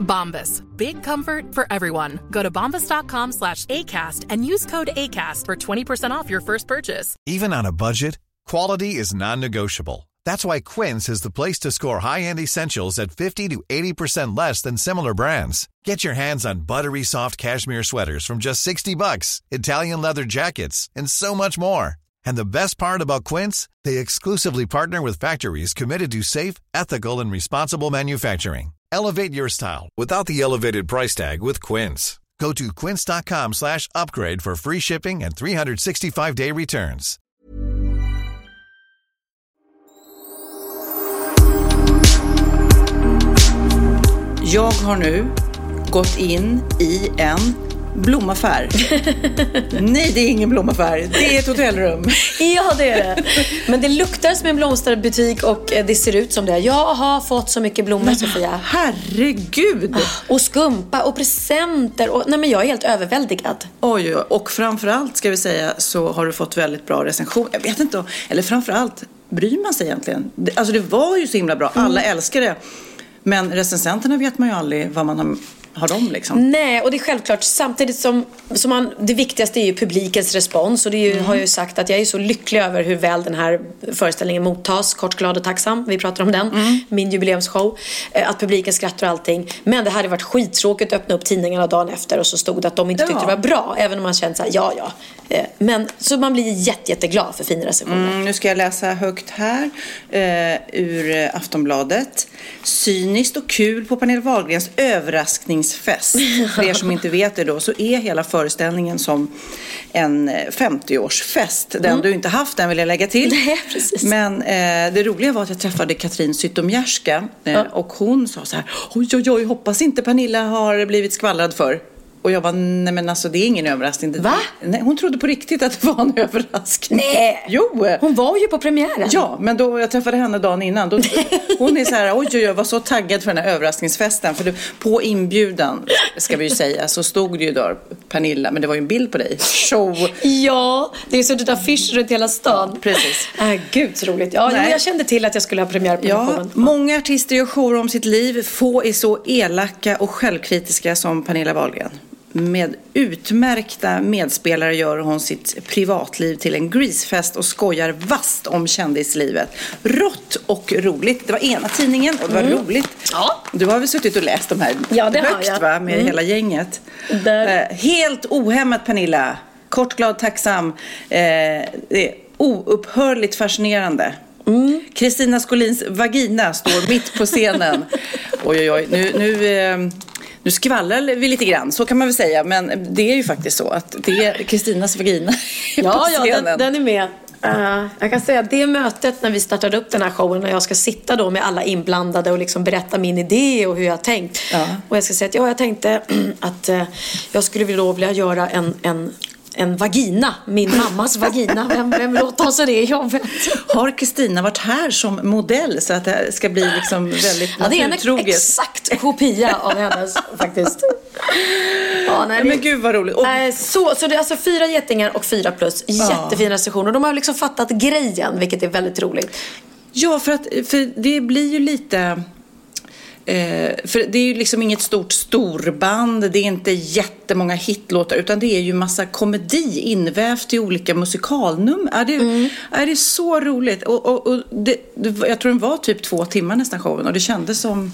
Bombas. Big comfort for everyone. Go to bombas.com slash ACAST and use code ACAST for 20% off your first purchase. Even on a budget, quality is non-negotiable. That's why Quince is the place to score high-end essentials at 50 to 80% less than similar brands. Get your hands on buttery soft cashmere sweaters from just 60 bucks, Italian leather jackets, and so much more. And the best part about Quince, they exclusively partner with factories committed to safe, ethical, and responsible manufacturing. Elevate your style without the elevated price tag with Quince. Go to quince.com slash upgrade for free shipping and 365-day returns. Jag har nu gått in i en blomaffär. Nej, det är ingen blomaffär. Det är ett hotellrum. Ja, det är det. Men det luktar som en blomsterbutik och eh, det ser ut som det. Jag har fått så mycket blommor, Sofia. Herregud! Och skumpa och presenter. Och, nej, men jag är helt överväldigad. Oj, oj, och framförallt ska vi säga så har du fått väldigt bra recension. Jag vet inte, eller framförallt, bryr man sig egentligen? Alltså det var ju så himla bra, alla älskar det. Men recensenterna vet man ju aldrig vad man har, har de liksom. Nej, och det är självklart samtidigt som, som man, det viktigaste är ju publikens respons och det ju, har jag ju sagt att jag är så lycklig över hur väl den här föreställningen mottas. Kort, glad och tacksam. Vi pratar om den. Min jubileumsshow. Eh, Att publiken skrattar och allting. Men det hade varit skittråkigt att öppna upp tidningarna dagen efter och så stod det att de inte Ja. tyckte det var bra. Även om man kände så här, ja, ja. Eh, Men så man blir jätte, jätteglad för fina recensioner. Mm, nu ska jag läsa högt här eh, ur Aftonbladet. Cyniskt och kul på Pernilla Wahlgrens överraskningsfest. För er som inte vet det då så är hela föreställningen som en eh, 50-årsfest. Den du inte haft den vill jag lägga till. Mm. Nej, precis. Men eh, det roliga var att jag träffade Katrin Zytomierska eh, och hon sa så här oj oj oj hoppas inte Pernilla har blivit skvallrad för. Och jag bara, nej men alltså det är ingen överraskning. Va? Nej, hon trodde på riktigt att det var en överraskning. Nej. Jo! Hon var ju på premiären. Ja, men då jag träffade henne dagen innan. Då, hon är så här, oj, oj, jag var så taggad för den här överraskningsfesten. För det, på inbjudan, ska vi ju säga, så stod det ju då Pernilla, men det var ju en bild på dig. Show. Ja, det är suttit affischer runt hela stan. Precis. Äh, gud så roligt. Ja, Nej. jag kände till att jag skulle ha premiär på Ja, showen. många artister gör shower om sitt liv. Få är så elaka och självkritiska som Pernilla Wahlgren. Med utmärkta medspelare gör hon sitt privatliv till en grisfest och skojar vast om kändislivet. Rått och roligt. Det var ena tidningen och det var roligt. Ja. Du har väl suttit och läst de här Ja, det har högt jag. va, med hela gänget. Där- Eh, helt ohämmat Pernilla. Kort, glad, tacksam. Eh, det är oupphörligt fascinerande. Mm. Kristina Skolins vagina står mitt på scenen. oj, oj, oj. Nu, nu, eh, nu skvallrar vi lite grann, så kan man väl säga. Men det är ju faktiskt så att det är Kristinas vagina Ja, på ja den, den är med. Eh, jag kan säga att det mötet när vi startade upp den här showen, när jag ska sitta då med alla inblandade och liksom berätta min idé och hur jag har tänkt. Ja. Och jag ska säga att ja, jag tänkte att eh, jag skulle då vilja göra en, en, en vagina, min mammas vagina. Vem, vem åta sig det jobbet? Har Kristina varit här som modell så att det ska bli liksom väldigt Ja, det är en exakt kopia av hennes faktiskt. Ja, nej, Ja, det- men gud vad roligt. Och, så, så det är alltså fyra getingar och fyra plus. Jättefina recensioner. De har liksom fattat grejen, vilket är väldigt roligt. Ja, för, att, för det blir ju lite... Eh, för det är ju liksom inget stort storband, det är inte jättemånga hitlåtar utan det är ju massa komedi invävt i olika musikalnummer. Ja, det, det är så roligt. Och, och, och det, det, jag tror den var typ två timmar nästan showen och det kändes som...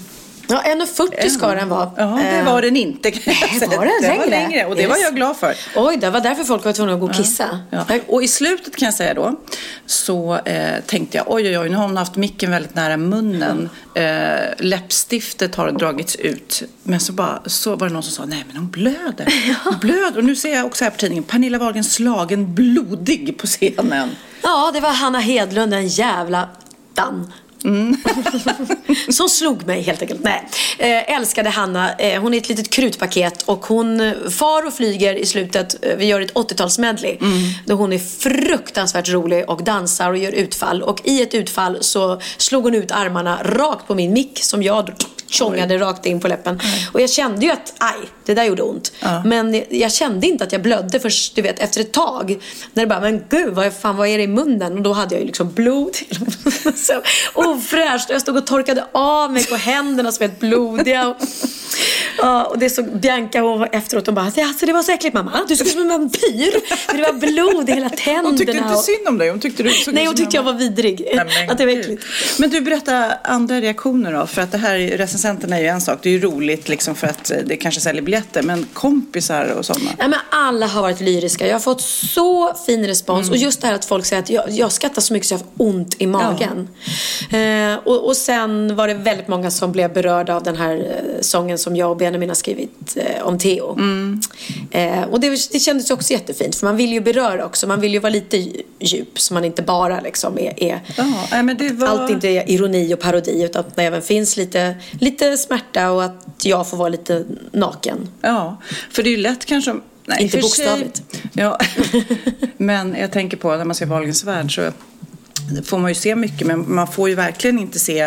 Ja, 1,40 ska den vara. Ja, det Eh, var den inte kan jag Nej, var den Den var längre? och det var Yes. jag glad för. Oj, det var därför folk var tvungna att gå och kissa. Ja. Och i slutet kan jag säga då så eh, tänkte jag oj oj oj nu har hon haft micken väldigt nära munnen. Eh, läppstiftet har dragits ut. Men så, bara, så var det någon som sa nej men hon blöder. Hon blöder. Och nu ser jag också här på tidningen Pernilla Wahlgren slagen blodig på scenen. Ja, det var Hanna Hedlund, den jävla dan. som slog mig helt enkelt. Nej. Eh, älskade Hanna. Eh, hon är ett litet krutpaket och hon far och flyger i slutet. Eh, vi gör ett 80-talsmedley. Mm. Då hon är fruktansvärt rolig och dansar och gör utfall. Och i ett utfall så slog hon ut armarna rakt på min mick som jag tjongade rakt in på läppen. Mm. Och jag kände ju att, aj, det där gjorde ont. Ja. Men jag kände inte att jag blödde först, du vet, efter ett tag. När det bara, men gud, vad, fan, vad är det i munnen? Och då hade jag ju liksom blod. så ofräscht. Jag stod och torkade av mig på händerna som var helt blodiga. Och, Ja, och det såg Bianca hon efteråt hon bara, alltså, det var så äckligt mamma. Du såg ut som en vampyr. Det var blod i hela tänderna. Hon tyckte inte synd om dig? Hon tyckte du såg Nej, hon tyckte jag var vidrig. Nej, att det var äckligt. Men du, berätta andra reaktioner då. För att det här, recensenterna är ju en sak. Det är ju roligt liksom för att det kanske säljer biljetter. Men kompisar och sådana? Nej, men alla har varit lyriska. Jag har fått så fin respons. Mm. Och just det här att folk säger att jag, jag skrattar så mycket så jag får ont i magen. Ja. Eh, och, och sen var det väldigt många som blev berörda av den här eh, sången som jag och Benjamin har skrivit eh, om Theo. Mm. Eh, och det, det kändes också jättefint för man vill ju beröra också. Man vill ju vara lite djup så man inte bara liksom är, är det var... allt inte är ironi och parodi utan att det även finns lite, lite smärta och att jag får vara lite naken. Ja, för det är ju lätt kanske Nej, inte bokstavligt. Sig, ja. men jag tänker på när man ser Wahlgrens värld så får man ju se mycket men man får ju verkligen inte se,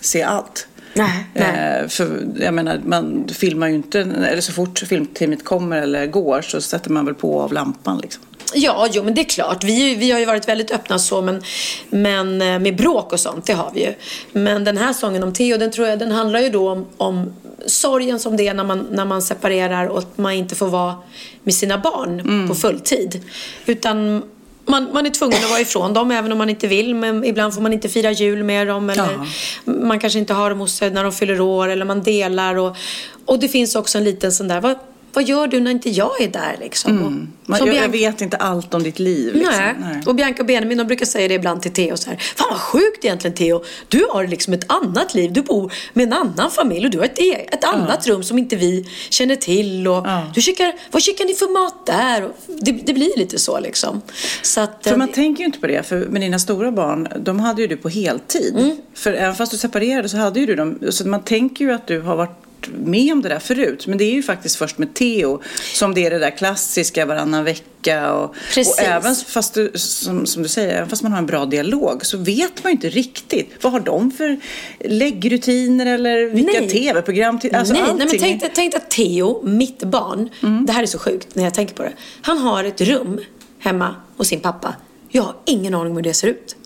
se allt. Nej, nej. Eh, för jag menar, man filmar ju inte, eller så fort filmteamet kommer eller går så sätter man väl på av lampan liksom. Ja, jo men det är klart. Vi, vi har ju varit väldigt öppna så men, men eh, med bråk och sånt, det har vi ju. Men den här sången om Theo, den tror jag, den handlar ju då om, om sorgen som det är när man, när man separerar och att man inte får vara med sina barn mm. på fulltid. Utan man, man är tvungen att vara ifrån dem även om man inte vill. Men ibland får man inte fira jul med dem. Eller ja. Man kanske inte har dem hos sig när de fyller år. Eller man delar. Och, och det finns också en liten sån där, vad, vad gör du när inte jag är där liksom? Mm. Man, jag, jag, vet inte allt om ditt liv. Liksom. Nej. Nej. Och Bianca och Benjamin de brukar säga det ibland till Theo så här. Fan vad sjukt egentligen Theo. Du har liksom ett annat liv. Du bor med en annan familj och du har ett, e- ett annat rum som inte vi känner till. Och ja. du kikar, vad kikar ni för mat där? Det, det blir lite så liksom. Så att, för man äh, tänker ju inte på det. För med dina stora barn, de hade ju du på heltid. Mm. För även fast du separerade så hade ju du dem. Så man tänker ju att du har varit med om det där förut. Men det är ju faktiskt först med Theo som det är det där klassiska varannan vecka. Och, och även fast du, som, som, du säger, även fast man har en bra dialog så vet man ju inte riktigt. Vad har de för läggrutiner eller vilka tv-program? Alltså nej, nej, men tänk, tänk att Theo, mitt barn, mm. det här är så sjukt när jag tänker på det. Han har ett rum hemma hos sin pappa. Jag har ingen aning om hur det ser ut.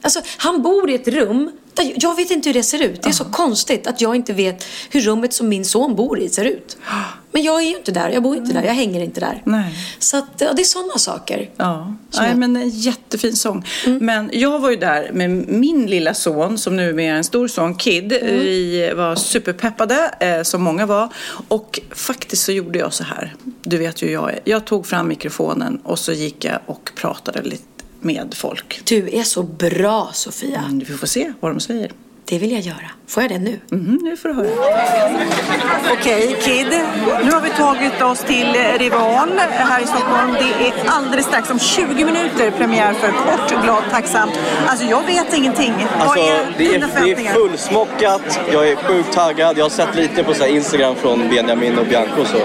Alltså, han bor i ett rum jag vet inte hur det ser ut. Det är så konstigt att jag inte vet hur rummet som min son bor i ser ut. Men jag är ju inte där. Jag bor inte där. Jag hänger inte där. Nej. Så att, ja, det är sådana saker. Ja, Nej, jag... men en jättefin sång. Mm. Men jag var ju där med min lilla son som nu är en stor son, Kid. Mm. Vi var superpeppade, eh, som många var. Och faktiskt så gjorde jag så här. Du vet ju hur jag är. Jag tog fram mikrofonen och så gick jag och pratade lite med folk. Du är så bra Sofia. Mm, vi får se vad de säger. Det vill jag göra. Får jag det nu? Mm, nu får du höra. Okej, okay, Kid. Nu har vi tagit oss till Rival här i Stockholm. Det är alldeles strax, om 20 minuter, premiär för Kort, glad, tacksam. Alltså, jag vet ingenting. Alltså, Vad är det, är, det är fullsmockat. Jag är sjukt taggad. Jag har sett lite på så Instagram från Benjamin och Bianco och så.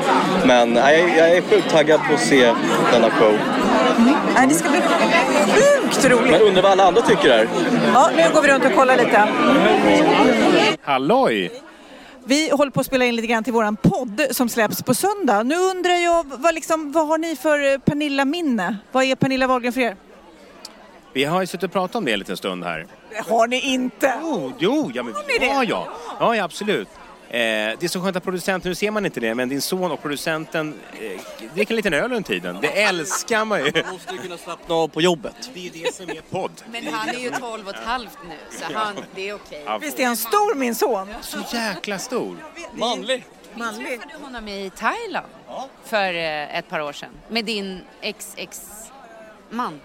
Men nej, jag är sjukt taggad på att se denna show. Mm. Det ska bli sjukt roligt. Men undrar vad alla andra tycker här. Ja, nu går vi runt och kollar lite. Halloj! Vi håller på att spela in lite grann till våran podd som släpps på söndag. Nu undrar jag, vad, liksom, vad har ni för Pernilla-minne? Vad är Pernilla Wahlgren för er? Vi har ju suttit och pratat om det en liten stund här. Det har ni inte! Jo, jo ja, men, har ni det? Ja, ja. ja, ja absolut. Eh, det är så skönt att producenten, nu ser man inte det, men din son och producenten eh, dricker en liten öl under tiden. Det älskar man ju. Man måste ju kunna slappna av på jobbet. Det är det som är podd. Men han är ju 12 och ett halvt nu, så han, det är okej. Okay. Visst är han stor min son? Så jäkla stor. Manlig. Manlig. Vi träffade honom i Thailand för eh, ett par år sedan med din ex-ex-man.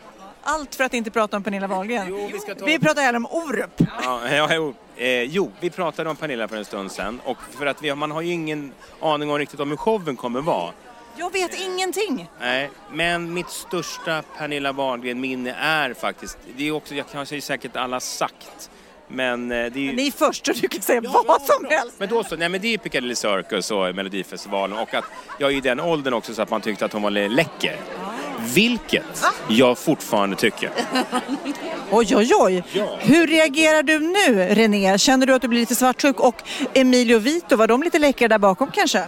Allt för att inte prata om Pernilla Wahlgren. Jo, vi, ska ta... vi pratar här om Orup. Ja, ja, jo. Eh, jo, vi pratade om Pernilla för en stund sedan och för att vi, man har ju ingen aning om riktigt om hur showen kommer vara. Jag vet ingenting. Nej, men mitt största Pernilla Wahlgren-minne är faktiskt, det är också, jag kanske säkert alla sagt, Men eh, det är ju... Ni är först och du kan säga vad som helst. Men då så, nej men det är Piccadilly Circus och Melodifestivalen och att jag är i den åldern också så att man tyckte att hon var läcker. Vilket jag fortfarande tycker. Oj, oj, oj. Hur reagerar du nu, René? Känner du att du blir lite svartsjuk? Och Emilio och Vito, var de lite läckra där bakom kanske?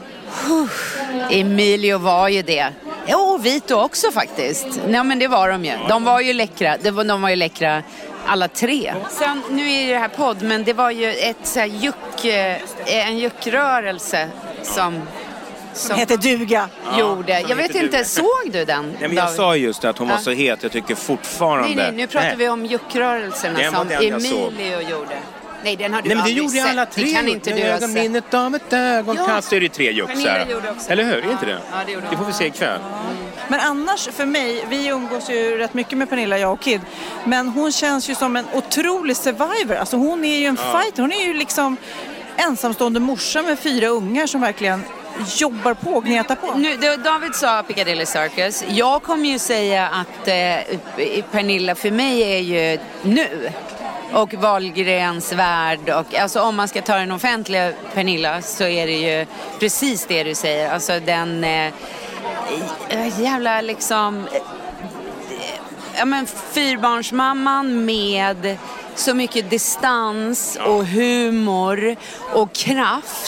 Emilio var ju det. Ja, och Vito också faktiskt. Nej, men det var de ju. De var ju läckra. De var ju läckra alla tre. Sen, nu är det här podd, men det var ju ett, så här, juck, eh, en juckrörelse som som heter Duga. Gjorde. Jag vet inte, såg du den? Nej, men jag sa just att hon var så het, jag tycker fortfarande... Nej, nej, nu pratar nej. vi om juckrörelserna som Emilio gjorde. Nej, den har du Nej, men det gjorde sett. alla tre. Det kan inte du ha sett. Av ett ögonkast. Ja. är det tre juck Eller hur? Är inte det? Ja, det gjorde Det får vi se ikväll. Men annars för mig, vi umgås ju rätt mycket med Pernilla, jag och Kid. Men hon känns ju som en otrolig survivor. Alltså hon är ju en ja. fighter. Hon är ju liksom ensamstående morsa med fyra ungar som verkligen jobbar på och gnetar på. Nu, David sa Piccadilly Circus. Jag kommer ju säga att eh, Pernilla för mig är ju nu. Och Wahlgrens värld och alltså om man ska ta den offentliga Pernilla så är det ju precis det du säger. Alltså den eh, jävla liksom eh, ja men fyrbarnsmamman med så mycket distans och humor och kraft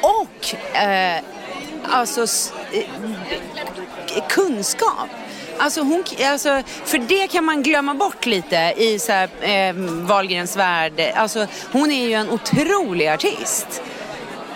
och eh, alltså eh, kunskap. Alltså hon, alltså, för det kan man glömma bort lite i så här, eh, Wahlgrens värld. Alltså, hon är ju en otrolig artist.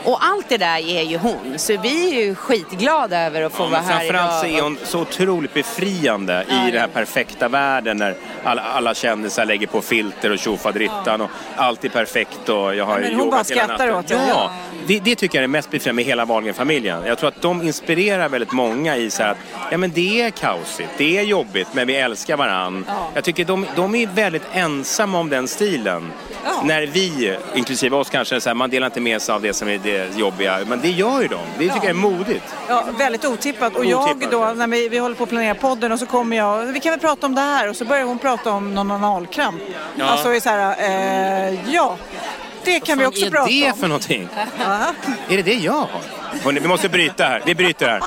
Och allt det där är ju hon. Så vi är ju skitglada över att få ja, vara här idag. Framförallt så är hon så otroligt befriande ja, i den här perfekta världen när alla, alla kändisar lägger på filter och tjofaderittan ja. och allt är perfekt och jag har ja, men hon bara skrattar åt det. Ja, det, det, tycker jag är mest befriande med hela Wahlgren-familjen. Jag tror att de inspirerar väldigt många i så här att ja men det är kaosigt, det är jobbigt men vi älskar varann. Jag tycker de, de är väldigt ensamma om den stilen. När vi, inklusive oss kanske, så här, man delar inte med sig av det som är det jobbiga. Men det gör ju de. Det tycker jag är modigt. Ja, väldigt otippat. Och otippat. jag då, när vi, vi håller på att planera podden och så kommer jag, vi kan väl prata om det här och så börjar hon prata om någon analkramp. Ja. Alltså så här, eh, ja. Det kan vi också prata om. Vad är det för någonting? är det det jag har? Hörrni, vi måste bryta här. Vi bryter här.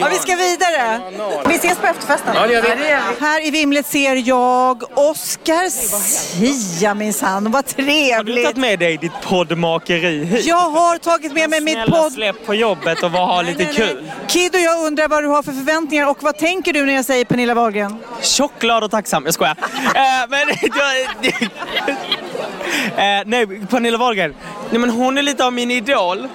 Ja, vi ska vidare. Vi ses på efterfesten. Ja, det gör vi. Här i Vimlet ser jag Oskar Sia minsann. Vad trevligt. Har du tagit med dig ditt poddmakeri hit? Jag har tagit med mig mitt podd... släpp på jobbet och var ha lite kul. Kid och jag undrar vad du har för förväntningar och vad tänker du när jag säger Pernilla Wahlgren? Tjock, glad och tacksam. Jag skojar. äh, men, Eh, nej, Pernilla Wahlgren. Nej, men hon är lite av min idol.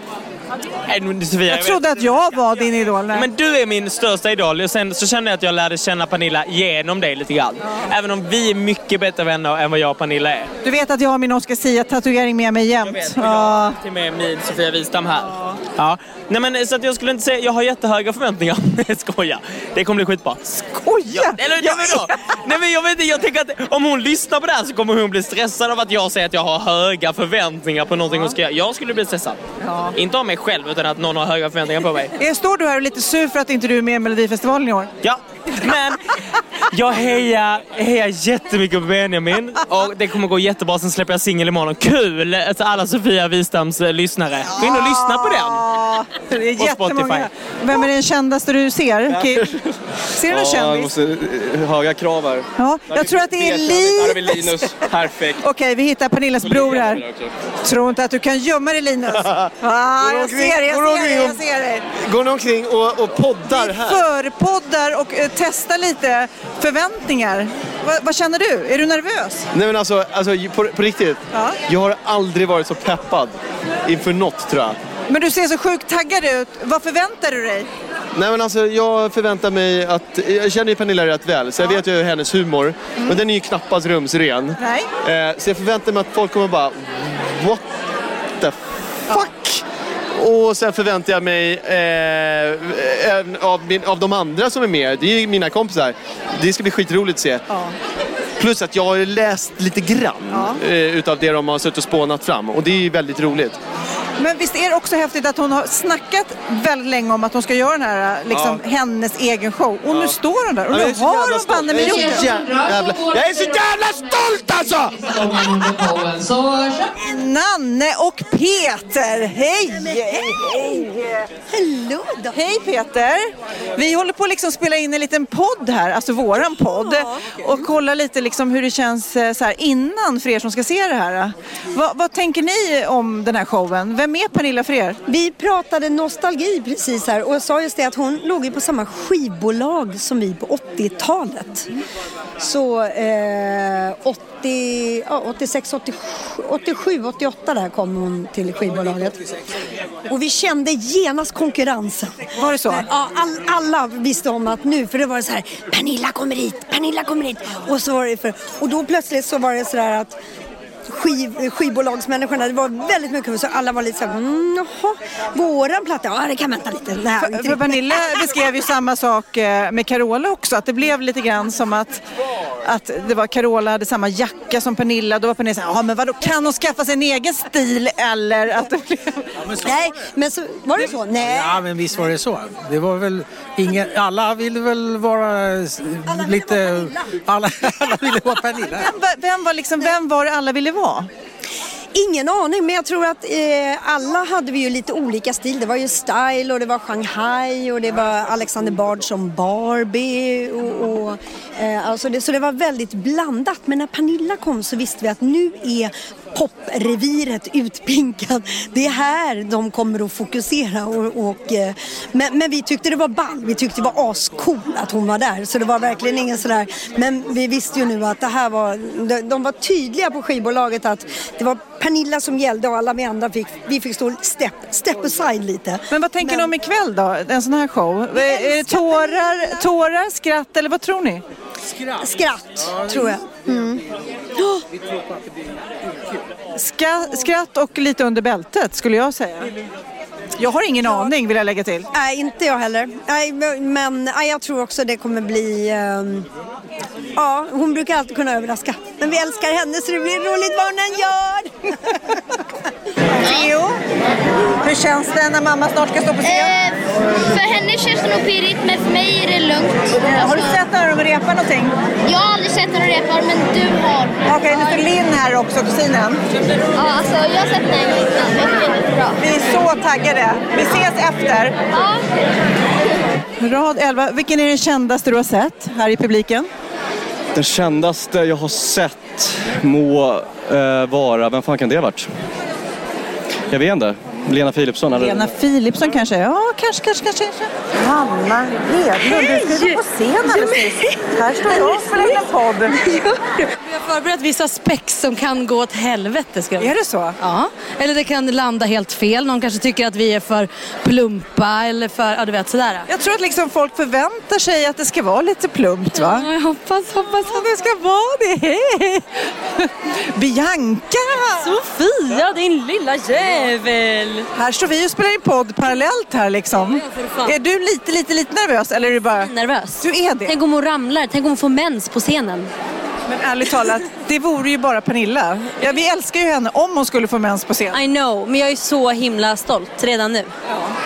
Nej, Sofia, jag trodde att jag var din idol. Nej. Men du är min största idol. Och sen så kände jag att jag lärde känna Pernilla genom dig lite grann. Ja. Även om vi är mycket bättre vänner än vad jag och Pernilla är. Du vet att jag har min Oscar Sia-tatuering med mig jämt. Jag vet, ja. till och med min Sofia Wistam här. Ja. ja. Nej men så att jag skulle inte säga, jag har jättehöga förväntningar. Skoja. Det kommer bli skitbra. Skoja? Eller ja. men då? Nej men jag vet inte, jag tänker att om hon lyssnar på det här så kommer hon bli stressad av att jag säger att jag har höga förväntningar på någonting ja. hon ska göra. Jag skulle bli stressad. Ja. Inte av mig själv utan att någon har höga förväntningar på mig. Står du här och är lite sur för att inte du är med i Melodifestivalen i år? Ja, men jag hejar, hejar jättemycket på Benjamin och det kommer gå jättebra. Sen släpper jag singel imorgon. Kul! Alltså alla Sofia Wistams eh, lyssnare. Gå in och lyssna på den. Det är jättemånga. Vem är den kändaste du ser? Okay. Ser du någon kändis? Måste, eh, höga krav här. Ja, jag tror att det är Linus. Linus. Perfekt. Okej, vi hittar Pernillas bror här. Tror inte att du kan gömma dig Linus. Ah, jag ser det, jag ser det, jag ser det. Går ni omkring och, och poddar här? Vi förpoddar och testar lite förväntningar. Va, vad känner du? Är du nervös? Nej men alltså, alltså på, på riktigt. Ja? Jag har aldrig varit så peppad inför något tror jag. Men du ser så sjukt taggad ut. Vad förväntar du dig? Nej men alltså jag förväntar mig att, jag känner ju Pernilla rätt väl så jag vet ju hennes humor. Mm. Men den är ju knappast rumsren. Nej. Eh, så jag förväntar mig att folk kommer bara What the fuck? Och sen förväntar jag mig eh, av, min, av de andra som är med, det är mina kompisar. Det ska bli skitroligt att se. Ja. Plus att jag har läst lite grann ja. eh, utav det de har suttit och spånat fram och det är väldigt roligt. Men visst är det också häftigt att hon har snackat väldigt länge om att hon ska göra den här, liksom, hennes egen show. Och nu står hon där och Ja, nu så har hon banne mig Jag är gjort så det. jävla, jag är så jävla stolt alltså! Nanne och Peter, hej! Hej! Hallå då! Hej Peter! Vi håller på att liksom spela in en liten podd här, alltså våran podd. Och kolla lite liksom hur det känns eh, så här innan för er som ska se det här. Vad, vad tänker ni om den här showen? Vem är Pernilla för er? Vi pratade nostalgi precis här och sa just det att hon låg ju på samma skivbolag som vi på 80-talet. Så eh, 80, ja, 86, 87, 87, 88 där kom hon till skivbolaget. Och vi kände genast konkurrensen. Var det så? Ja, all, alla visste om att nu, för det var så här, Pernilla kommer hit, Pernilla kommer hit. Och, så var det för, och då plötsligt så var det så där att skiv, skivbolagsmänniskorna, det var väldigt mycket så alla var lite så här, mm, jaha, våran platta, ja det kan vänta lite. Nej, inte För, för. Pernilla beskrev ju samma sak eh, med Carola också, att det blev lite grann som att, att det var Carola hade samma jacka som Pernilla. Då var Pernilla såhär, ja men vadå, kan hon skaffa sig en egen stil eller att det blev... Nej, men så var det så? Nej. Ja, men visst var det så. Det var väl ingen, alla ville väl vara s- lite... Alla, alla ville vara Pernilla. Vem, var- vem, var liksom, vem var det alla ville vara? Ingen aning, men jag tror att eh, alla hade vi ju lite olika stil. Det var ju Style och det var Shanghai och det var Alexander Bard som Barbie. Och, och, eh, alltså det, så det var väldigt blandat. Men när Pernilla kom så visste vi att nu är popreviret utpinkat. Det är här de kommer att fokusera. Och, och, eh, men, men vi tyckte det var ball. Vi tyckte det var ascool att hon var där. Så det var verkligen ingen sådär. Men vi visste ju nu att det här var, de, de var tydliga på skivbolaget att det var Pernilla som gällde och alla vi andra fick, vi fick stå step, step aside lite. Men vad tänker ni om ikväll då, en sån här show? Är det tårar, tårar, skratt eller vad tror ni? Skratt, tror jag. Mm. Ska, skratt och lite under bältet skulle jag säga. Jag har ingen aning vill jag lägga till. Nej, inte jag heller. Nej, men nej, jag tror också det kommer bli... Um, ja, hon brukar alltid kunna överraska. Men vi älskar henne så det blir roligt vad hon än gör. Theo, hur känns det när mamma snart ska stå på scen? Eh, för henne känns det nog pirrigt, men för mig är det lugnt. Har du sett när de repar någonting? Jag har aldrig sett när de repar, men du har. Okej, nu står Linn här också, kusinen. Ja, alltså jag har sett gång innan, men det är bra. Vi är så taggade. Vi ses efter. Ja. Rad 11. Vilken är den kändaste du har sett här i publiken? Den kändaste jag har sett må eh, vara, vem fan kan det ha varit? Jag vet inte. Lena Philipsson? Eller? Lena Philipsson kanske? Ja, kanske, kanske, kanske. Hanna Hedlund, du ska ju på scen alldeles nyss. Här står jag och spelar podd. Vi har förberett vissa spex som kan gå åt helvete. Ska jag Är det så? Ja. Eller det kan landa helt fel. Någon kanske tycker att vi är för plumpa eller för, ja du vet sådär. Jag tror att liksom folk förväntar sig att det ska vara lite plumpt va? Ja, jag hoppas, hoppas att det ska vara det. Hej! Bianca! Sofia, din lilla jävel! Här står vi och spelar in podd parallellt här liksom. fan. Är du lite, lite, lite nervös eller är du bara... Nervös. Du är det? Tänk om hon ramlar, tänk om hon får mens på scenen. Men ärligt talat, det vore ju bara Pernilla. Ja, vi älskar ju henne om hon skulle få mens på scen. I know, men jag är så himla stolt redan nu.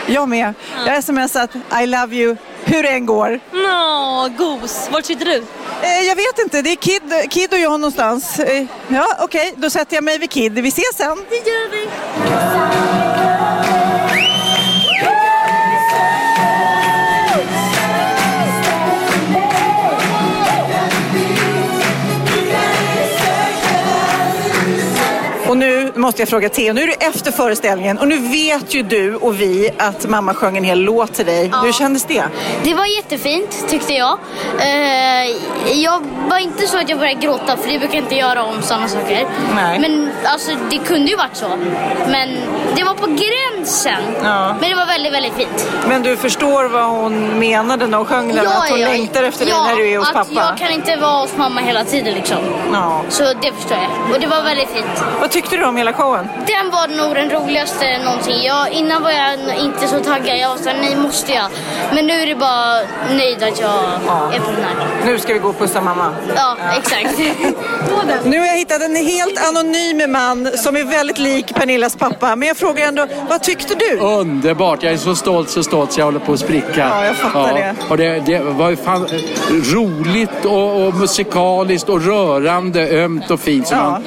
Jag med. Jag har smsat I love you hur det än går. Nå, gos. Vart sitter du? Eh, jag vet inte, det är Kid, Kid och jag någonstans. Eh, ja, okej, då sätter jag mig vid Kid. Vi ses sen. Det gör vi. Måste jag fråga Theo, nu är det efter föreställningen och nu vet ju du och vi att mamma sjöng en hel låt till dig. Hur kändes det? Det var jättefint tyckte jag. Eh, jag var inte så att jag började gråta för det brukar jag inte göra om sådana saker. Nej. Men alltså det kunde ju varit så. Men det var på gränsen. Ja. Men det var väldigt, väldigt fint. Men du förstår vad hon menade när hon sjöng den? att hon längtar efter dig när du är hos att pappa? jag kan inte vara hos mamma hela tiden liksom. Ja. Så det förstår jag. Och det var väldigt fint. Vad tyckte du om hela showen? Den var nog den roligaste någonting. Jag, innan var jag inte så taggad. Jag var såhär, nej måste jag? Men nu är det bara nöjd att jag är på den här. Nu ska vi gå och pussa mamma. Ja, exakt. Nu har jag hittat en helt anonym man som är väldigt lik Pernillas pappa. Men jag frågar ändå, vad tyckte du? Underbart! Jag är så stolt, så stolt så jag håller på att spricka. Ja, jag fattar det. Och det, det var ju fan roligt och, och musikaliskt och rörande, ömt och fint. Så Ja.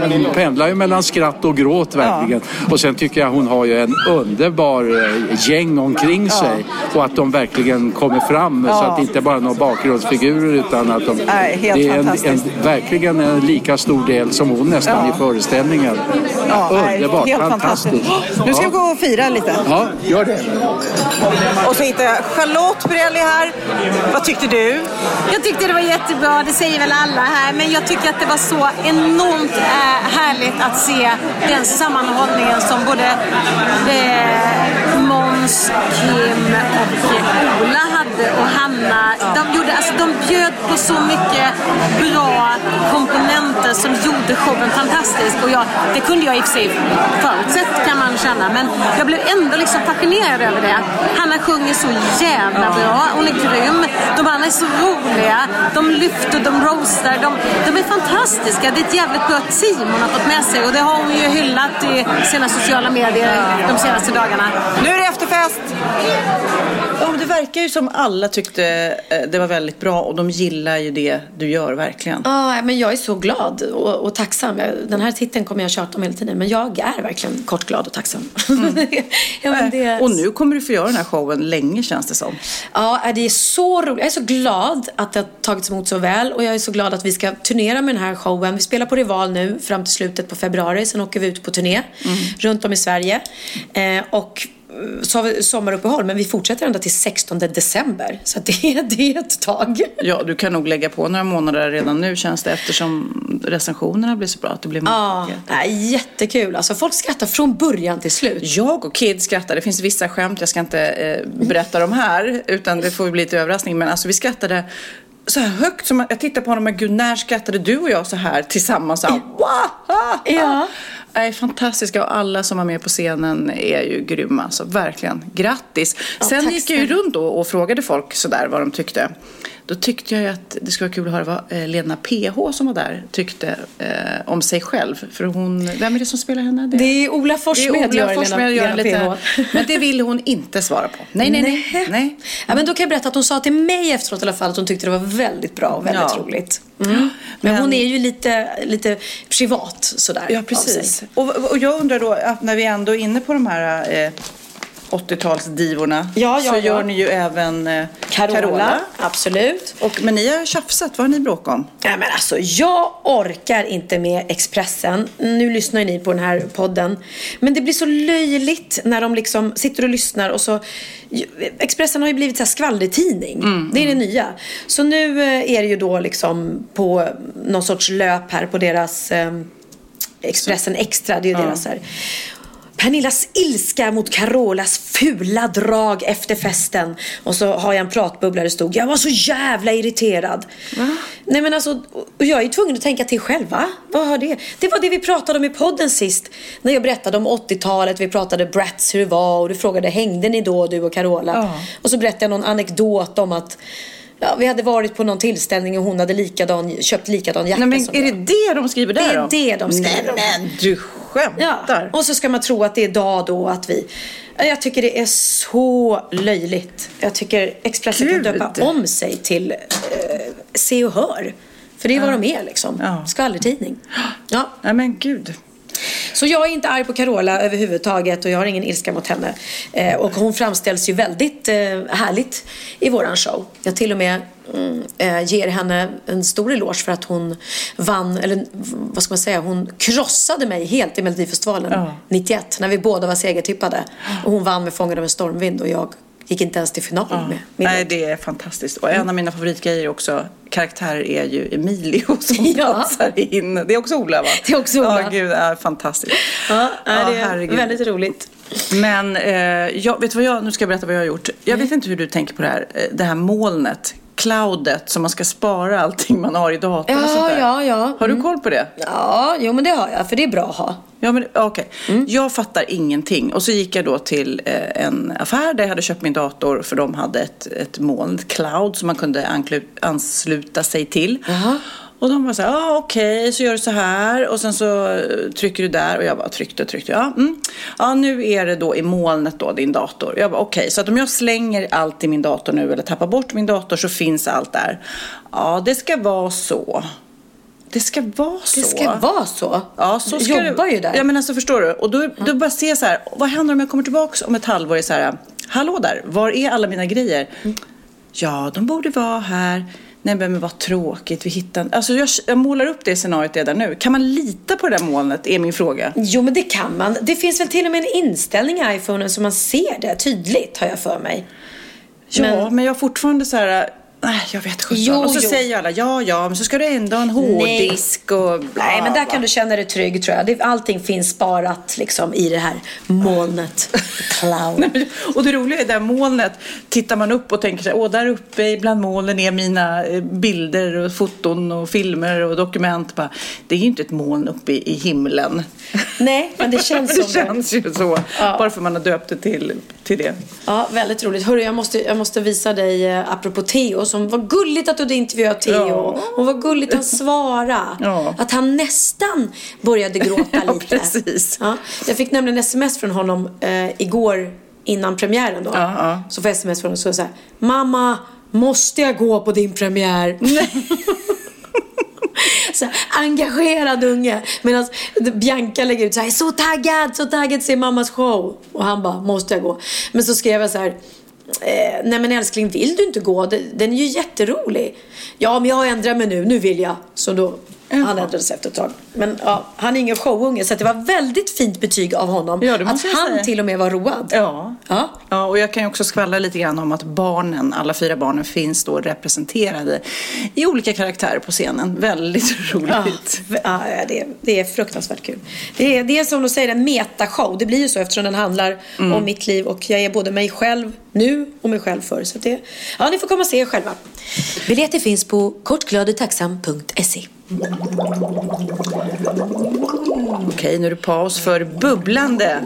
man pendlar ju mellan skratt och gråt verkligen. Och sen tycker jag hon har ju en underbar eh, gäng omkring sig. Och att de verkligen kommer fram så Ja. att det inte bara är några bakgrundsfigurer utan att de, Nej, helt det är en, en, verkligen en lika stor del som hon nästan Ja. i föreställningen. Ja, Underbart, helt fantastiskt. fantastiskt. Nu ska vi gå och fira lite. Ja, gör det. Och så hittar jag Charlotte Perrelli här. Vad tyckte du? Jag tyckte det var jättebra, det säger väl alla här, men jag tycker att det var så enormt eh, härligt att se den sammanhållningen som både eh, Måns, Kim och Ola hade och Hanna. De, gjorde, alltså, de bjöd på så mycket bra komponenter som gjorde showen fantastisk. Och jag, det kunde jag i och för sig förutsett kan man känna, men jag blev ändå liksom fascinerad över det. Hanna sjunger så jävla bra, hon är grym. De andra är så roliga, de lyfter, de roastar, de, de är fantastiska. Det är ett jävligt bra team hon har fått med sig och det har hon ju hyllat i sina sociala medier de senaste dagarna. Nu är det efterfest! Ja, det verkar ju som alla tyckte eh, det var väldigt bra och de gillar ju det du gör verkligen. Ja, men jag är så glad och, och tacksam. Den här titeln kommer jag tjata om hela tiden. Men jag är verkligen kort glad och tacksam. ja, men det... Och nu kommer du få göra den här showen länge känns det som. Ja, det är så roligt. Jag är så glad att det har tagits emot så väl och jag är så glad att vi ska turnera med den här showen. Vi spelar på Rival nu fram till slutet på februari. Sen åker vi ut på turné runt om i Sverige. Eh, och eh, så har vi sommaruppehåll men vi fortsätter ända till 16 december. Så det, är- det är ett tag. Ja, du kan nog lägga på några månader redan nu känns det eftersom recensionerna blir så bra. Att det blir Ja, nej, jättekul. Alltså folk skrattar från början till slut. Jag och Kid skrattar. Det finns vissa skämt, jag ska inte eh, berätta dem här, utan det får bli lite överraskning. Men alltså vi skrattade så här högt. Som, jag tittade på honom och gud, när skrattade du och jag så här tillsammans? Så här, "Wah!" Ja. Nej, fantastiska och alla som var med på scenen är ju grymma. Så verkligen, grattis. Ja, Sen gick jag ju runt då och frågade folk sådär vad de tyckte. Då tyckte jag ju att det skulle vara kul att höra vad eh, Lena PH som var där tyckte eh, om sig själv. För hon, vem är det som spelar henne? Det är Ola Forssmed Det är gör Ola Forssmed Lena- gör Lena lite, PH. Men det vill hon inte svara på. Nej, nej, nej. nej. Ja, men då kan jag berätta att hon sa till mig efteråt i alla fall att hon tyckte det var väldigt bra och väldigt Ja. roligt. Mm. Men, hon är ju lite, lite privat sådär. Ja, precis. Och, och jag undrar då, när vi ändå är inne på de här eh, 80-talsdivorna Ja, ja, så ja. gör ni ju även eh, Carola, Carola. absolut. Och, men ni har tjafsat, vad har ni bråkat om? Ja, men alltså, jag orkar inte med Expressen. Nu lyssnar ju ni på den här podden. Men det blir så löjligt när de liksom sitter och lyssnar och så... Expressen har ju blivit så här skvallertidning. Det är det nya. Så nu eh, är det ju då liksom på någon sorts löp här på deras eh, Expressen Extra. Det är ju Ja. deras här. Pernillas ilska mot Carolas fula drag efter festen. Och så har jag en pratbubbla där det stod Jag var så jävla irriterad. Nej men alltså, och jag är tvungen att tänka till själv va? Vad har det? Det var det vi pratade om i podden sist. När jag berättade om 80-talet, vi pratade Bratz hur det var och du frågade hängde ni då du och Carola? Ja. Och så berättade jag någon anekdot om att Ja, vi hade varit på någon tillställning och hon hade likadan, köpt likadan jacka Nej, men är det det de skriver där Det är det de skriver Nej, men du skämtar. Ja, och så ska man tro att det är dag då att vi... Jag tycker det är så löjligt. Jag tycker Expressen kan Gud. döpa om sig till eh, Se och Hör. För det är vad de är liksom. Ja. Skvallertidning. Ja. Nej men gud. Så jag är inte arg på Carola överhuvudtaget och jag har ingen ilska mot henne. Eh, och hon framställs ju väldigt eh, härligt i våran show. Jag till och med eh, ger henne en stor eloge för att hon vann, eller vad ska man säga, hon krossade mig helt i Melodifestivalen Ja. 91 när vi båda var segertippade. Och hon vann med Fångad av en stormvind och jag gick inte ens till final med min Nej, det är fantastiskt. Och en av mina favoritgrejer också, karaktärer är ju Emilio som Ja. passar in. Det är också Ola va? Det är också Ola. Ja, gud, är fantastiskt. Ja, det är herregud. väldigt roligt. Men eh, jag, vet vad jag, nu ska jag berätta vad jag har gjort. Jag vet inte hur du tänker på det här, eh, det här molnet, cloudet, som man ska spara allting man har i datorn och sånt där. ja, ja. Har du Mm. koll på det? Ja, jo men det har jag, för det är bra att ha. Ja, men okej. Jag fattar ingenting. Och så gick jag då till eh, en affär där jag hade köpt min dator för de hade ett, ett moln, cloud som man kunde ansluta sig till. Och de var så här, ah, okej, så gör du så här och sen så eh, trycker du där och jag bara tryckte och tryckte. Ja, mm. ja nu är det då i molnet då din dator. Jag bara okej, så att om jag slänger allt i min dator nu eller tappar bort min dator så finns allt där. Ja, det ska vara så. Det ska vara så. Det ska vara så? Ja, så Du ska jobbar det. ju där. Ja, men alltså förstår du? Och då, då bara jag så här, vad händer om jag kommer tillbaka om ett halvår? Är så här, hallå där, var är alla mina grejer? Ja, de borde vara här. Nej men vad tråkigt, vi hittar Alltså jag, jag målar upp det scenariot redan nu. Kan man lita på det där molnet, är min fråga. Jo, men det kan man. Det finns väl till och med en inställning i iPhonen så man ser det tydligt, har jag för mig. Ja, men, jag har fortfarande så här, nej jag vet sjutton. Och så jo. säger alla, ja ja, men så ska du ändå ha en hårddisk och bla, Nej, men där bla. kan du känna dig trygg tror jag. Det, allting finns sparat liksom i det här molnet. Cloud. Och det roliga är det där molnet, tittar man upp och tänker här, åh där uppe bland molnen är mina eh, bilder och foton och filmer och dokument. Bara, det är ju inte ett moln uppe i, i himlen. Nej, men det känns som det. känns ju så, bara för man har döpt det till, till det. Ja, väldigt roligt. Hörru, jag måste, jag måste visa dig, eh, apropå Theo, som var gulligt att du hade intervjuat Theo. Ja. Och vad gulligt han svarade. Ja. Att han nästan började gråta Ja, lite. precis. Ja. Jag fick nämligen sms från honom eh, igår innan premiären då. Ja, ja. Så får jag sms från honom och så säger Mamma, måste jag gå på din premiär? så här, engagerad unge. Medan Bianca lägger ut så här, så taggad, så taggad se mammas show. Och han bara, måste jag gå? Men så skrev jag så här, eh, nej men älskling, vill du inte gå? Den den är ju jätterolig. Ja, men jag ändrar mig nu, nu vill jag. Så då, han ändrade sig efter ett tag. Men ja, han är ingen showunge, så att det var väldigt fint betyg av honom. Ja, det att han säga. till och med var road. Ja. Ja. ja, och jag kan ju också skvallra lite grann om att barnen, alla fyra barnen finns då representerade i olika karaktärer på scenen. Väldigt roligt. Ja, ja, det, det är fruktansvärt kul. Det är, det är som de säger en metashow. Det blir ju så eftersom den handlar Mm. om mitt liv och jag är både mig själv nu och mig själv förr. Så att det, ja, ni får komma och se er själva. Biljetter finns på kortgladetacksam.se. Okej, nu är det paus för bubblande.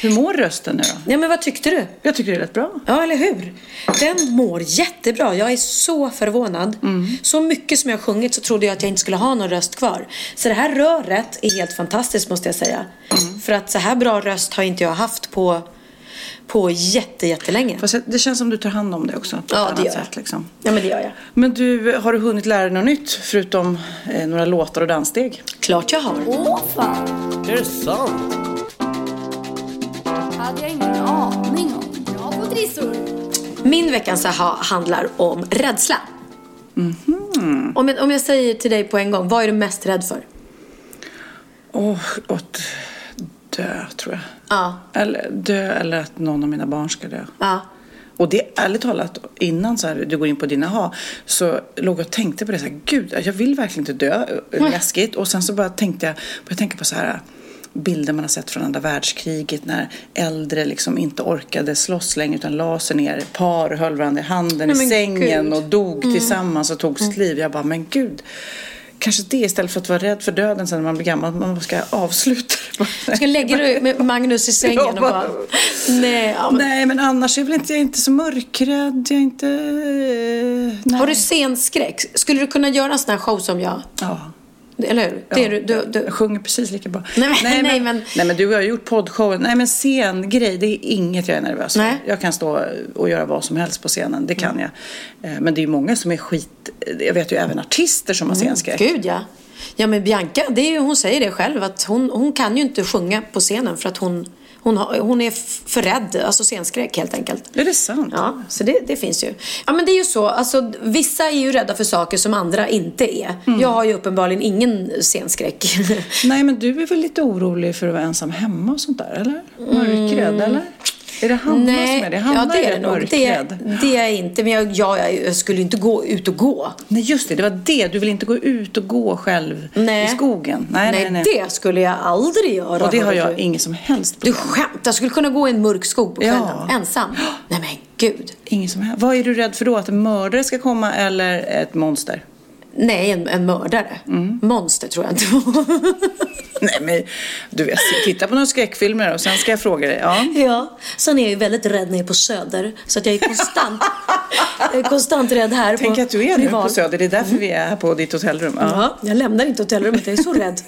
Hur mår rösten nu då? Ja, men vad tyckte du? Jag tycker det är rätt bra. Ja, eller hur? Den mår jättebra. Jag är så förvånad. Mm. Så mycket som jag har sjungit så trodde jag att jag inte skulle ha någon röst kvar. Så det här röret är helt fantastiskt måste jag säga. Mm. För att så här bra röst har inte jag haft på, på jätte, jättelänge. Fast det känns som du tar hand om det också. Ja, det gör jag. sätt, liksom. Ja, men det gör jag. Men du, har du hunnit lära dig något nytt förutom eh, några låtar och danssteg? Klart jag har. Åh fan! Är det sant? hade jag ingen aning om. Bra på trissor. Min veckans aha handlar om rädsla. Mhm. Om, jag, om jag säger till dig på en gång, vad är du mest rädd för? Åh, att dö, tror jag. Ja. Eller dö eller att någon av mina barn ska dö. Ja. Och det ärligt talat, innan så här, du går in på din aha, så låg jag och tänkte på det så här, gud, jag vill verkligen inte dö, läskigt. Och sen så bara tänkte jag, började tänka på så här bilder man har sett från andra världskriget när äldre liksom inte orkade slåss längre utan la sig ner, par höll varandra i handen Nej, i sängen gud. och dog Mm. tillsammans och tog sitt liv. Jag bara, men gud. Kanske det istället för att vara rädd för döden sen när man blir gammal, man ska avsluta det. Ska lägga dig med Magnus i sängen och bara... Nej, ja, men... Nej, men annars är väl inte, jag är inte så mörkrädd. Jag är inte... Nej. Har du scenskräck? Skulle du kunna göra en sån här show som jag? Ja. Eller hur? Det är du, du, du... Jag sjunger precis lika bra. Nej, men, nej, men, men... nej, men du har gjort poddshowen. Nej, men scengrej, det är inget jag är nervös för. Nej. Jag kan stå och göra vad som helst på scenen, det kan jag. Eh, Men det är många som är skit... Jag vet ju även artister som har scenskräck. Gud ja. Ja men Bianca, det är ju, hon säger det själv att hon, hon kan ju inte sjunga på scenen för att hon, hon, har, hon är för rädd, alltså scenskräck helt enkelt. Är det sant? Ja, så det, det finns ju. Ja men det är ju så, alltså vissa är ju rädda för saker som andra inte är. Mm. Jag har ju uppenbarligen ingen scenskräck. Nej, men du är väl lite orolig för att vara ensam hemma och sånt där, eller? Mörkrädd, eller? Är det Hanna. Nej, som är det? Hanna ja, det är det nog. Det, mörkrädd. det är inte, men jag, jag, jag skulle inte gå ut och gå. Nej, just det. Det var det. Du vill inte gå ut och gå själv Nej. i skogen. Nej, nej, nej. det skulle jag aldrig göra. Och det har jag inget som helst Du skämtar? Jag skulle kunna gå i en mörk skog på kvällen, Ja. ensam. Nej men gud. Ingen som helst. Vad är du rädd för då? Att en mördare ska komma eller ett monster? Nej, en, en mördare. Mm. Monster tror jag inte. Nej, men du vet, titta på några skräckfilmer och sen ska jag fråga dig. Ja. Ja, sen är jag ju väldigt rädd när jag är på Söder. Så att jag är konstant, jag är konstant rädd här Tänk på att du är nu på Söder, det är därför vi är här på ditt hotellrum. Ja. Ja, jag lämnar inte hotellrummet, jag är så rädd.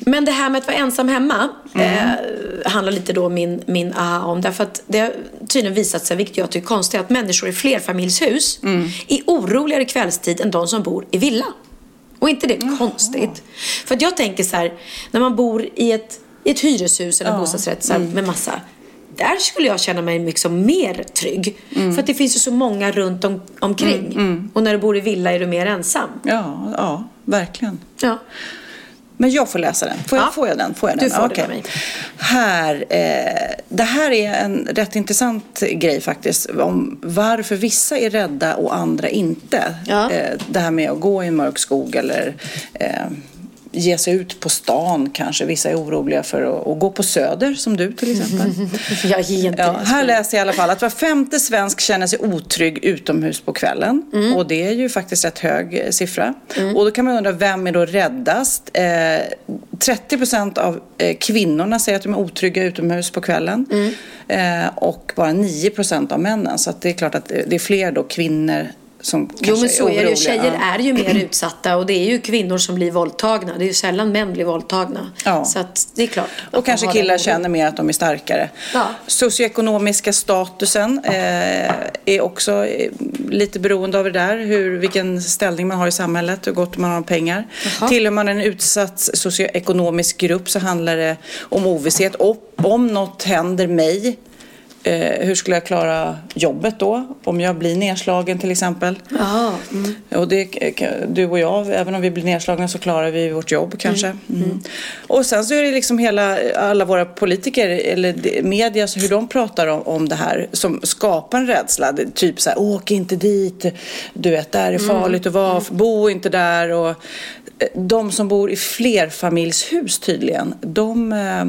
Men det här med att vara ensam hemma eh, handlar lite då min, min aha om. Därför att det har tydligen visat sig, vilket jag tycker är konstigt, att människor i flerfamiljshus är oroligare kvällstid än de som bor i villa. Och inte det konstigt? För att jag tänker så här, när man bor i ett, i ett hyreshus eller Ja. bostadsrätt så här, med massa där skulle jag känna mig liksom mer trygg. För att det finns ju så många runt om, omkring. Och när du bor i villa är du mer ensam. Ja, ja, verkligen. Ja. Men jag får läsa den. Får jag, får jag den? Får jag den? Du får det Okej. av mig. Här, eh, det här är en rätt intressant grej faktiskt. Om varför vissa är rädda och andra inte. Eh, det här med att gå i mörk skog eller eh, ge sig ut på stan kanske. Vissa är oroliga för att, att gå på Söder som du till exempel. Ja, här läser jag i alla fall att var femte svensk känner sig otrygg utomhus på kvällen. Mm. Och det är ju faktiskt rätt hög eh, siffra. Och då kan man undra, vem är då räddast? Eh, 30 procent av eh, kvinnorna säger att de är otrygga utomhus på kvällen. Mm. Eh, och bara 9 procent av männen. Så det är klart att det är fler då kvinnor som Jo men så är det oroliga. Tjejer Ja. är ju mer utsatta och det är ju kvinnor som blir våldtagna. Det är ju sällan män blir våldtagna. Ja. Så det är klart. Och kanske killar känner mer att de är starkare. Ja. Socioekonomiska statusen eh, är också eh, lite beroende av det där. Hur, vilken ställning man har i samhället, hur gott man har pengar. Tillhör man en utsatt socioekonomisk grupp så handlar det om ovisshet. Och om något händer mig, eh, hur skulle jag klara jobbet då? Om jag blir nedslagen till exempel. Jaha. Mm. Och det, du och jag, även om vi blir nedslagna så klarar vi vårt jobb kanske. Mm. Och sen så är det liksom hela, alla våra politiker eller media, så hur de pratar om, om det här som skapar en rädsla. Typ så här, åk inte dit, du vet, där är Mm. farligt att vara, bo inte där. Och eh, de som bor i flerfamiljshus tydligen, de eh,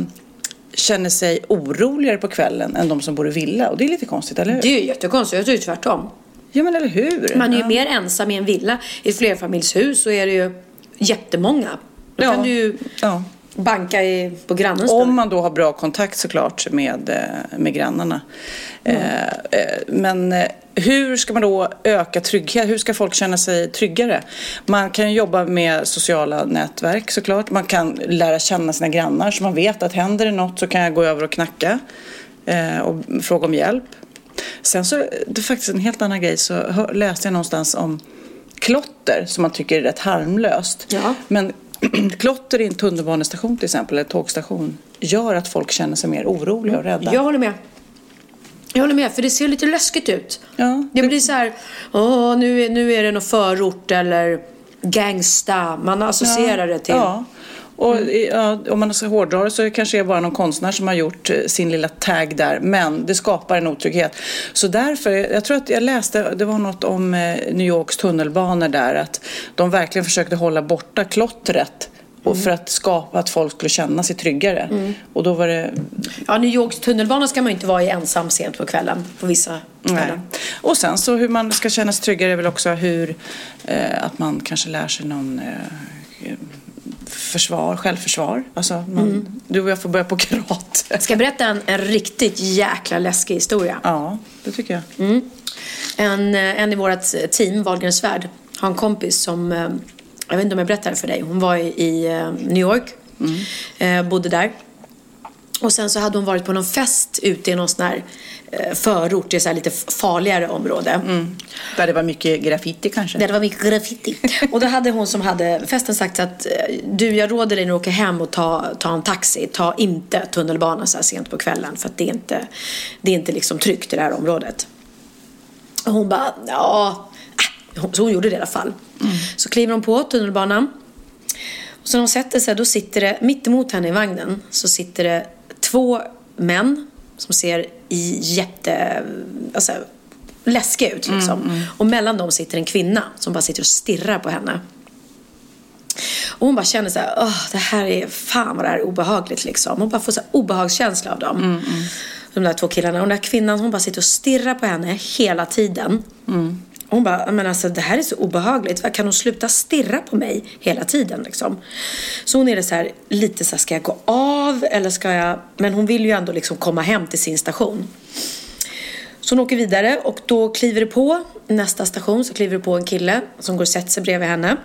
känner sig oroligare på kvällen än de som bor i villa. Och det är lite konstigt, eller hur? Det är ju jättekonstigt. Jag tror ju tvärtom. Ja men eller hur? Man är ju Ja. mer ensam i en villa. I ett flerfamiljshus så är det ju jättemånga. Då Ja. kan du ju Ja. Banka i, på grannens Om man då har bra kontakt såklart med, eh, med grannarna. Eh, eh, Men eh, hur ska man då öka trygghet? Hur ska folk känna sig tryggare? Man kan jobba med sociala nätverk såklart. Man kan lära känna sina grannar så man vet att händer det något så kan jag gå över och knacka eh, och fråga om hjälp. Sen så, det är faktiskt en helt annan grej, så läste jag någonstans om klotter som man tycker är rätt harmlöst. Men klotter i en tunnelbanestation till exempel, eller tågstation, gör att folk känner sig mer oroliga och rädda. Jag håller med. Jag håller med, för det ser lite läskigt ut. det blir så här, åh, nu är, nu är det någon förort eller gangsta. Man associerar det till. Ja. Och ja, om man ska hårdra det så kanske det är bara någon konstnär som har gjort eh, sin lilla tag där. Men det skapar en otrygghet. Så därför, jag tror att jag läste, det var något om eh, New Yorks tunnelbanor där. Att de verkligen försökte hålla borta klottret. Och för att skapa att folk skulle känna sig tryggare. Mm. Och då var det Ja, New Yorks tunnelbana ska man ju inte vara i ensam sent på kvällen på vissa Nej. ställen. Och sen så hur man ska känna sig tryggare är väl också hur eh, att man kanske lär sig någon eh, försvar, självförsvar. Alltså man, Mm. Du och jag får börja på karate. Ska jag berätta en, en riktigt jäkla läskig historia? Ja, det tycker jag. Mm. En, eh, en i vårt team, Wahlgrens värld, har en kompis som, eh, jag vet inte om jag berättade för dig, hon var i, i eh, New York, eh, bodde där. Och sen så hade hon varit på någon fest ute i någon sån här eh, förort, i så lite farligare område. Där det var mycket graffiti kanske? Där det var mycket graffiti. Och då hade hon som hade festen sagt att eh, du, jag råder dig när du åker hem och ta, ta en taxi. Ta inte tunnelbanan så här sent på kvällen för att det är inte, det är inte liksom tryggt i det här området. Och hon bara, ja, äh. så hon gjorde det i alla fall. Så kliver hon på tunnelbanan. Och så när hon sätter sig, då sitter det, mitt emot henne i vagnen, så sitter det två män som ser i jätte, alltså, läskiga ut liksom. Och mellan dem sitter en kvinna som bara sitter och stirrar på henne. Och hon bara känner så här, Åh, det här är, fan vad det här är obehagligt liksom. Hon bara får så här obehagskänsla av dem. De där två killarna. Och den där kvinnan, hon bara sitter och stirrar på henne hela tiden. Hon bara, men alltså det här är så obehagligt. Kan hon sluta stirra på mig hela tiden liksom? Så hon är det så här, lite så här, ska jag gå av eller ska jag? Men hon vill ju ändå liksom komma hem till sin station. Så hon åker vidare och då kliver det på, nästa station så kliver det på en kille som går och sätter sig bredvid henne.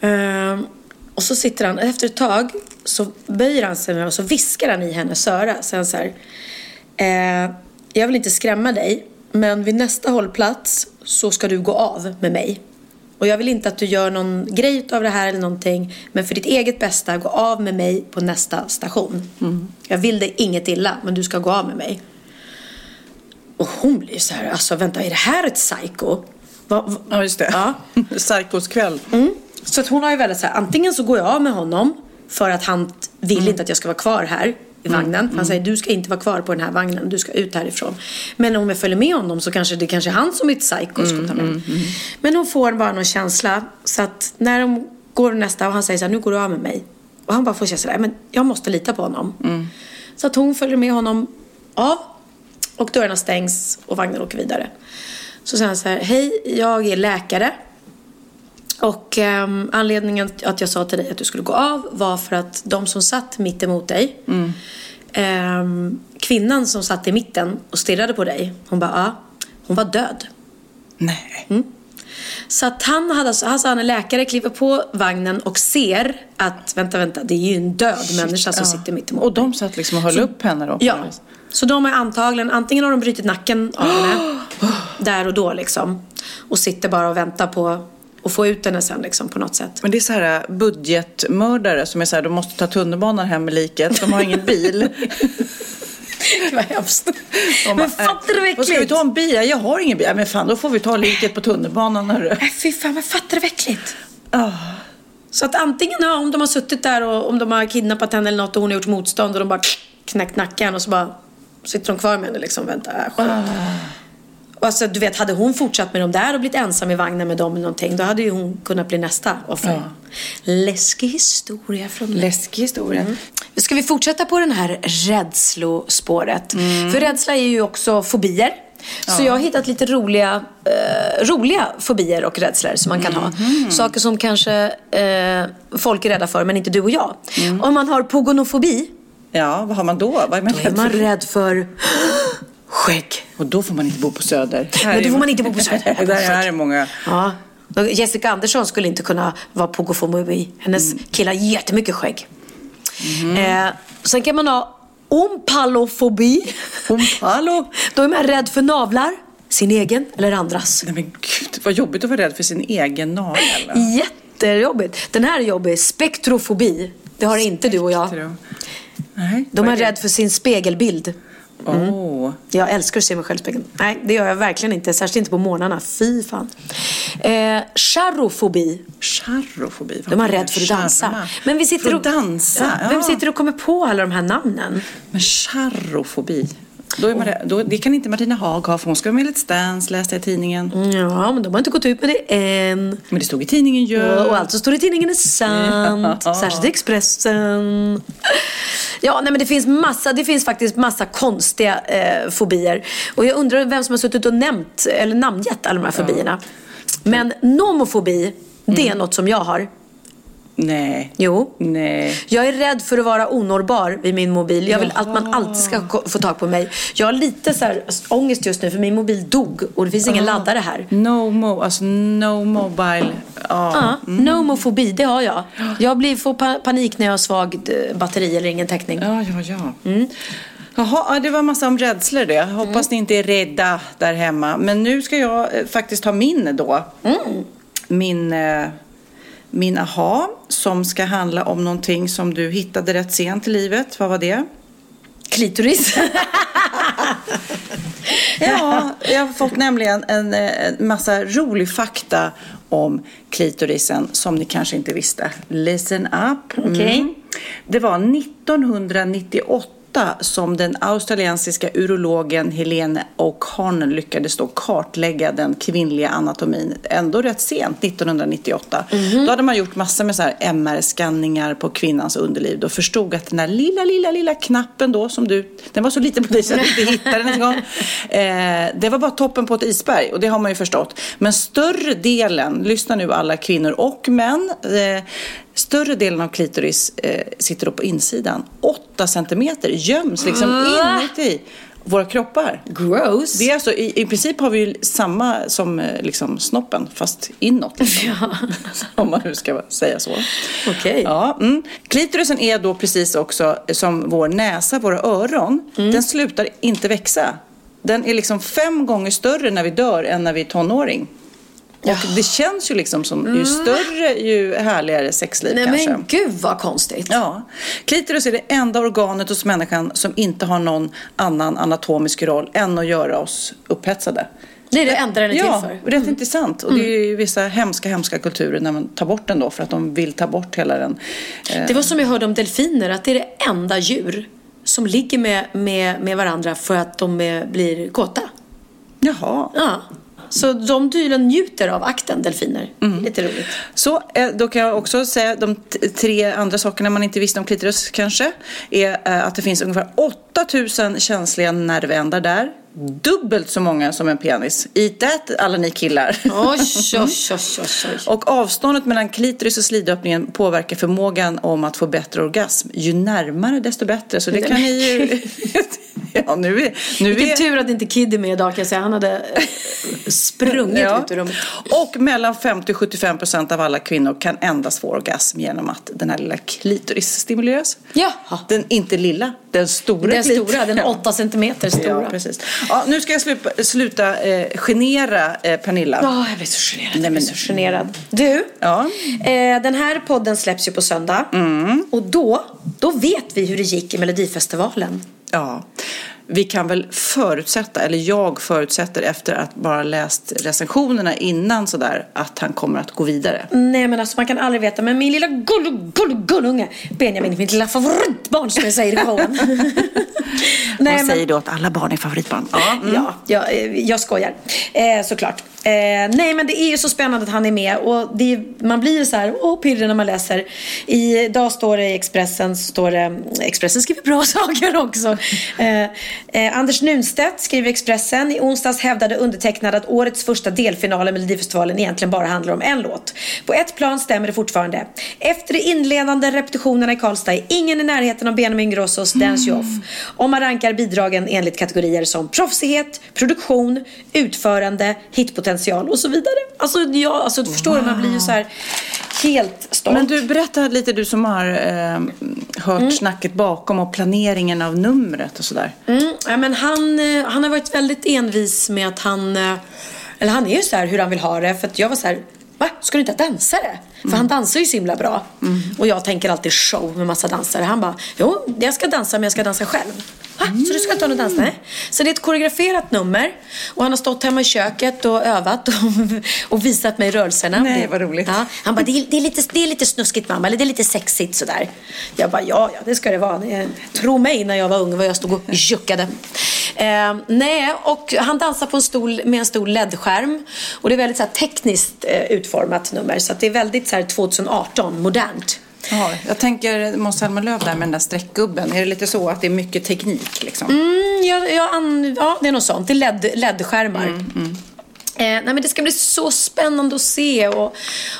Ehm, och så sitter han, efter ett tag så böjer han sig med och så viskar han i hennes öra. Så han så här, eh, jag vill inte skrämma dig, men vid nästa hållplats så ska du gå av med mig. Och jag vill inte att du gör någon grej av det här eller någonting, men för ditt eget bästa, gå av med mig på nästa station. Jag vill dig inget illa, men du ska gå av med mig. Och hon blir så här, alltså vänta, är det här ett psycho? Va, va? Ja, just det. Ja. Psykos kväll. Mm. Så att hon har ju väldigt så här, antingen så går jag av med honom för att han vill inte att jag ska vara kvar här vagnen. För Han säger du ska inte vara kvar på den här vagnen, du ska ut härifrån. Men om jag följer med honom så kanske det kanske är han som är ett psycho. Mm, mm, Men hon får bara någon känsla. Så att när de går nästa och han säger så här, nu går du av med mig. Och han bara får känsla, men jag måste lita på honom. Så att hon följer med honom av och dörrarna stängs och vagnen åker vidare. Så säger han så här, hej jag är läkare. Och ehm, anledningen att jag sa till dig att du skulle gå av var för att de som satt mitt emot dig ehm, Kvinnan som satt i mitten och stirrade på dig Hon bara, ja, hon var död Nej. Mm. Så att han hade, alltså, alltså han är läkare, kliver på vagnen och ser att vänta, vänta, det är ju en död människa som ja. sitter mitt emot Och de satt liksom och höll Så- upp henne då? Ja. vis. Så de är antagligen, antingen har de brutit nacken av henne där och då liksom. Och sitter bara och väntar på att få ut henne sen liksom på något sätt. Men det är så här äh, budgetmördare som är så här, de måste ta tunnelbanan hem med liket. De har ingen bil. Vad hemskt. De Men bara, fattar du äh, vad Ska vi ta en bil? Ja, Jag har ingen bil. Men fan, då får vi ta liket på tunnelbanan. Hörru. Äh, Fy fan, vad fattar du vad äckligt? Så att antingen ja, om de har suttit där och om de har kidnappat henne eller något och hon har gjort motstånd och de bara knäckt nacken och så bara sitter de kvar med henne liksom. Vänta, äh, sjukt. Och alltså, du vet, hade hon fortsatt med dem där och blivit ensam i vagnen med dem eller någonting, då hade ju hon kunnat bli nästa offer. Läskig historia från Läskig historia. Mm. Ska vi fortsätta på den här rädslospåret? För rädsla är ju också fobier. Så jag har hittat lite roliga, eh, roliga fobier och rädslor som man kan ha. Saker som kanske eh, folk är rädda för men inte du och jag. Om man har pogonofobi. Ja, vad har man då? Vad är man Då är man rädd för skägg. Och då får man inte bo på Söder. Men då får man inte bo på Söder. Där här är många. Ja. Jessica Andersson skulle inte kunna vara pogofobi. Hennes kille har jättemycket skägg. Eh, sen kan man ha ompalofobi. Ompalo? Då är man rädd för navlar. Sin egen eller andras. Nej men gud, vad jobbigt att vara rädd för sin egen nagel. Jättejobbigt. Den här är jobbig. Spektrofobi. Det har inte du och jag. Nej, De är det? rädd för sin spegelbild. Mm. Åh. Jag älskar att se mig själv i spegeln. Nej, det gör jag verkligen inte. Särskilt inte på morgnarna. Fy fan. Eh, charrofobi. Charrofobi? De är rädd för att dansa. Men vi sitter För och... att dansa? Ja, Vem sitter och kommer på alla de här namnen? Men charrofobi? Då är rädd. då, det kan inte Martina Haag ha för hon ska vara med i Let's Dance läste jag i tidningen. Ja, men de har inte gått ut med det än. Men det stod i tidningen ju. Ja, och allt som står i tidningen är sant. Ja. Särskilt i Expressen. Ja, nej men det finns massa, det finns faktiskt massa konstiga eh, fobier. Och jag undrar vem som har suttit och nämnt, eller namngett alla de här fobierna. Men nomofobi, det är något som jag har. Nej. Jo. Nej. Jag är rädd för att vara onårbar vid min mobil. Jag vill att man alltid ska få tag på mig. Jag har lite så här ångest just nu för min mobil dog och det finns ingen Ah. laddare här. No mo, alltså no mobile. Ja. Ja, nomofobi, det har jag. Jag blir, får pa- panik när jag har svag eh, batteri eller ingen täckning. Ja, ja, ja. Jaha, ja, det var massa om rädslor det. Hoppas ni inte är rädda där hemma. Men nu ska jag eh, faktiskt ha min då. Min, eh, min aha som ska handla om någonting som du hittade rätt sent i livet. Vad var det? Klitoris. Ja, jag har fått nämligen en, en massa rolig fakta om klitorisen som ni kanske inte visste. Listen up. Okej. Det var 1998 som den australiensiska urologen Helene O'Connor lyckades då kartlägga den kvinnliga anatomin ändå rätt sent, 1998. Mhm. Då hade man gjort massor med så här MR-skanningar på kvinnans underliv och förstod att den där lilla, lilla, lilla knappen då som du, den var så liten på dig så att du inte hittade den en gång. Eh, det var bara toppen på ett isberg och det har man ju förstått. Men större delen, lyssna nu alla kvinnor och män, eh, större delen av klitoris eh, sitter då på insidan. 8 centimeter göms liksom Va? inuti våra kroppar. Gross. Det är alltså, i, I princip har vi ju samma som eh, liksom snoppen fast inåt. Liksom. Om man nu ska säga så. Okej. Ja, mm. Klitorisen är då precis också som vår näsa, våra öron. Mm. Den slutar inte växa. Den är liksom fem gånger större när vi dör än när vi är tonåring. Och det känns ju liksom som ju Mm. större ju härligare sexliv Nej kanske. men gud vad konstigt. Ja. Klitoris är det enda organet hos människan som inte har någon annan anatomisk roll än att göra oss upphetsade. Det är det enda den är ja, till för. Mm. rätt intressant. Och det är ju vissa hemska, hemska kulturer när man tar bort den då för att de vill ta bort hela den. eh, Det var som jag hörde om delfiner, att det är det enda djur som ligger med, med, med varandra för att de är, blir kåta. Jaha. Ja. Så de tydligen njuter av akten, delfiner. Mm. Lite roligt. Så då kan jag också säga de tre andra sakerna man inte visste om klitoris kanske. Är eh, att det finns ungefär 8000 känsliga nervändar där. Dubbelt så många som en penis. Eat that alla ni killar. Oj, oj, oj. Och avståndet mellan klitoris och slidöppningen påverkar förmågan om att få bättre orgasm. Ju närmare desto bättre. Så det kan ni ju... ja, nu är... Nu Vilken är... tur att inte Kid är med idag kan jag säga. Han hade eh, sprungit Ja. ut ur rummet. Och mellan 50 och 75 procent av alla kvinnor kan endast få orgasm genom att den här lilla klitoris stimuleras. Ja. Den, inte lilla, den stora Den klit- stora, den är Ja. 8 centimeter stora. Ja, precis. Ja, nu ska jag sluta, sluta eh, genera eh, Pernilla. Ja, jag blir så generad. Nej, Jag blir men, så generad. Du, ja. eh, den här podden släpps ju på söndag. Mm. Och då, då vet vi hur det gick i Melodifestivalen. Ja, vi kan väl förutsätta, eller jag förutsätter efter att bara läst recensionerna innan sådär, att han kommer att gå vidare. Nej men alltså man kan aldrig veta. Men min lilla gull, gull, gullunge Benjamin, mitt lilla favoritbarn som jag säger i showen. Man men- säger då att alla barn är favoritbarn. Ja, mm. Ja, jag, eh, jag skojar. Eh, såklart. Eh, nej, men det är ju så spännande att han är med. Och det man blir ju så här, åh pirrig när man läser. Idag står det i Expressen, står det, Expressen skriver bra saker också. Eh, eh, Anders Nunstedt skriver Expressen. I onsdags hävdade undertecknad att årets första delfinal i Melodifestivalen egentligen bara handlar om en låt. På ett plan stämmer det fortfarande. Efter de inledande repetitionerna i Karlstad är ingen i närheten av Benjamin Ingrossos Dance You Off. Om man rankar bidragen enligt kategorier som proffsighet, produktion, utförande, hitpotential och så vidare. Alltså, ja, alltså du förstår wow. man blir ju så här helt stolt. Men du, berätta lite du som har eh, hört snacket bakom och planeringen av numret och sådär. Mm, ja, men han, eh, han har varit väldigt envis med att han, eh, eller han är ju så här hur han vill ha det. För att jag var så här, va? Ska du inte ha dansare? För han dansar ju så himla bra. Och jag tänker alltid show med massa dansare. Han bara, jo, jag ska dansa men jag ska dansa själv. Va? Så du ska inte ha någon dans? Nej. Så det är ett koreograferat nummer. Och han har stått hemma i köket och övat och, och visat mig rörelserna. Nej, Det- vad roligt. Ja, han bara, det är, det, är lite, det är lite snuskigt mamma, eller det är lite sexigt sådär. Jag bara, ja, ja det ska det vara. Tro mig när jag var ung vad jag stod och juckade. Eh, nej, och han dansar på en stol med en stor LED-skärm. Och det är väldigt så här, tekniskt eh, utformat nummer. Så det är väldigt så här, 2018, modernt. Ja, jag tänker Måns Zelmerlöw där med den där streckgubben. Är det lite så att det är mycket teknik liksom? Mm, jag, jag, an, ja, det är något sånt. Det är LED, LED-skärmar. Mm, Eh, nej, men det ska bli så spännande att se. Och,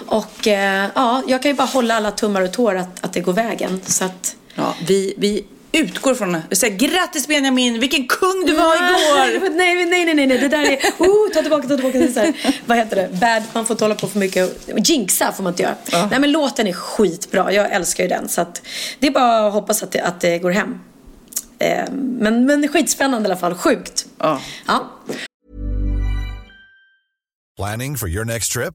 och eh, ja, jag kan ju bara hålla alla tummar och tår att, att det går vägen. Så att... Ja, vi, vi utgår från säger grattis Benjamin, vilken kung du var igår! Nej, nej, nej, nej, nej, det där är, oh, ta tillbaka, ta tillbaka. Det är så här, vad heter det? Bad, man får inte hålla på för mycket. Jinxa får man inte göra. Nej, men låten är skitbra. Jag älskar ju den. Så att det är bara att hoppas att det, att det går hem. Eh, men, men skitspännande i alla fall. Sjukt. Ja. Ja. Planning for your next trip?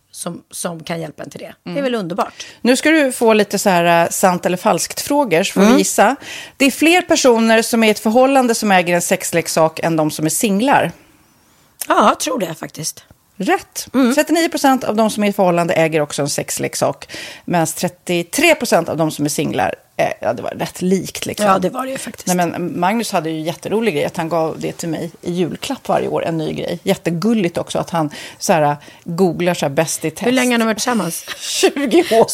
som, som kan hjälpa en till det. Det är Mm. väl underbart. Nu ska du få lite så här eh, sant eller falskt-frågor, så får Mm. vi gissa. Det är fler personer som är i ett förhållande som äger en sexleksak än de som är singlar. Ja, jag tror det faktiskt. Rätt. 39 procent av de som är i förhållande äger också en sexleksak. Medan 33 procent av de som är singlar, eh, ja det var rätt likt. Liksom. Ja, det var det ju faktiskt. Nej, men Magnus hade ju jätterolig grej att han gav det till mig i julklapp varje år, en ny grej. Jättegulligt också att han så här, googlar så här bäst i test. Hur länge har ni varit tillsammans? 20 år.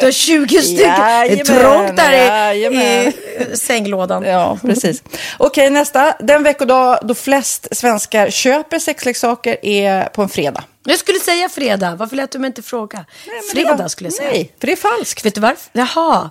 Du har 20 stycken. Det är Jajamän, trångt där i, jajamän. i sänglådan. Ja, precis. Okej, nästa. Den veckodag då flest svenskar köper sexleksaker är på en fredag. Jag skulle säga fredag. Varför lät du mig inte fråga? fredag det var- skulle jag säga. Nej, för det är falskt. Vet du varför? Jaha.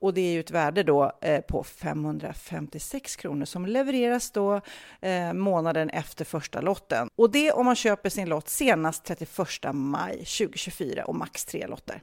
Och det är ju ett värde då eh, på 556 kronor som levereras då eh, månaden efter första lotten. Och det om man köper sin lott senast 31 maj 2024 och max tre lotter.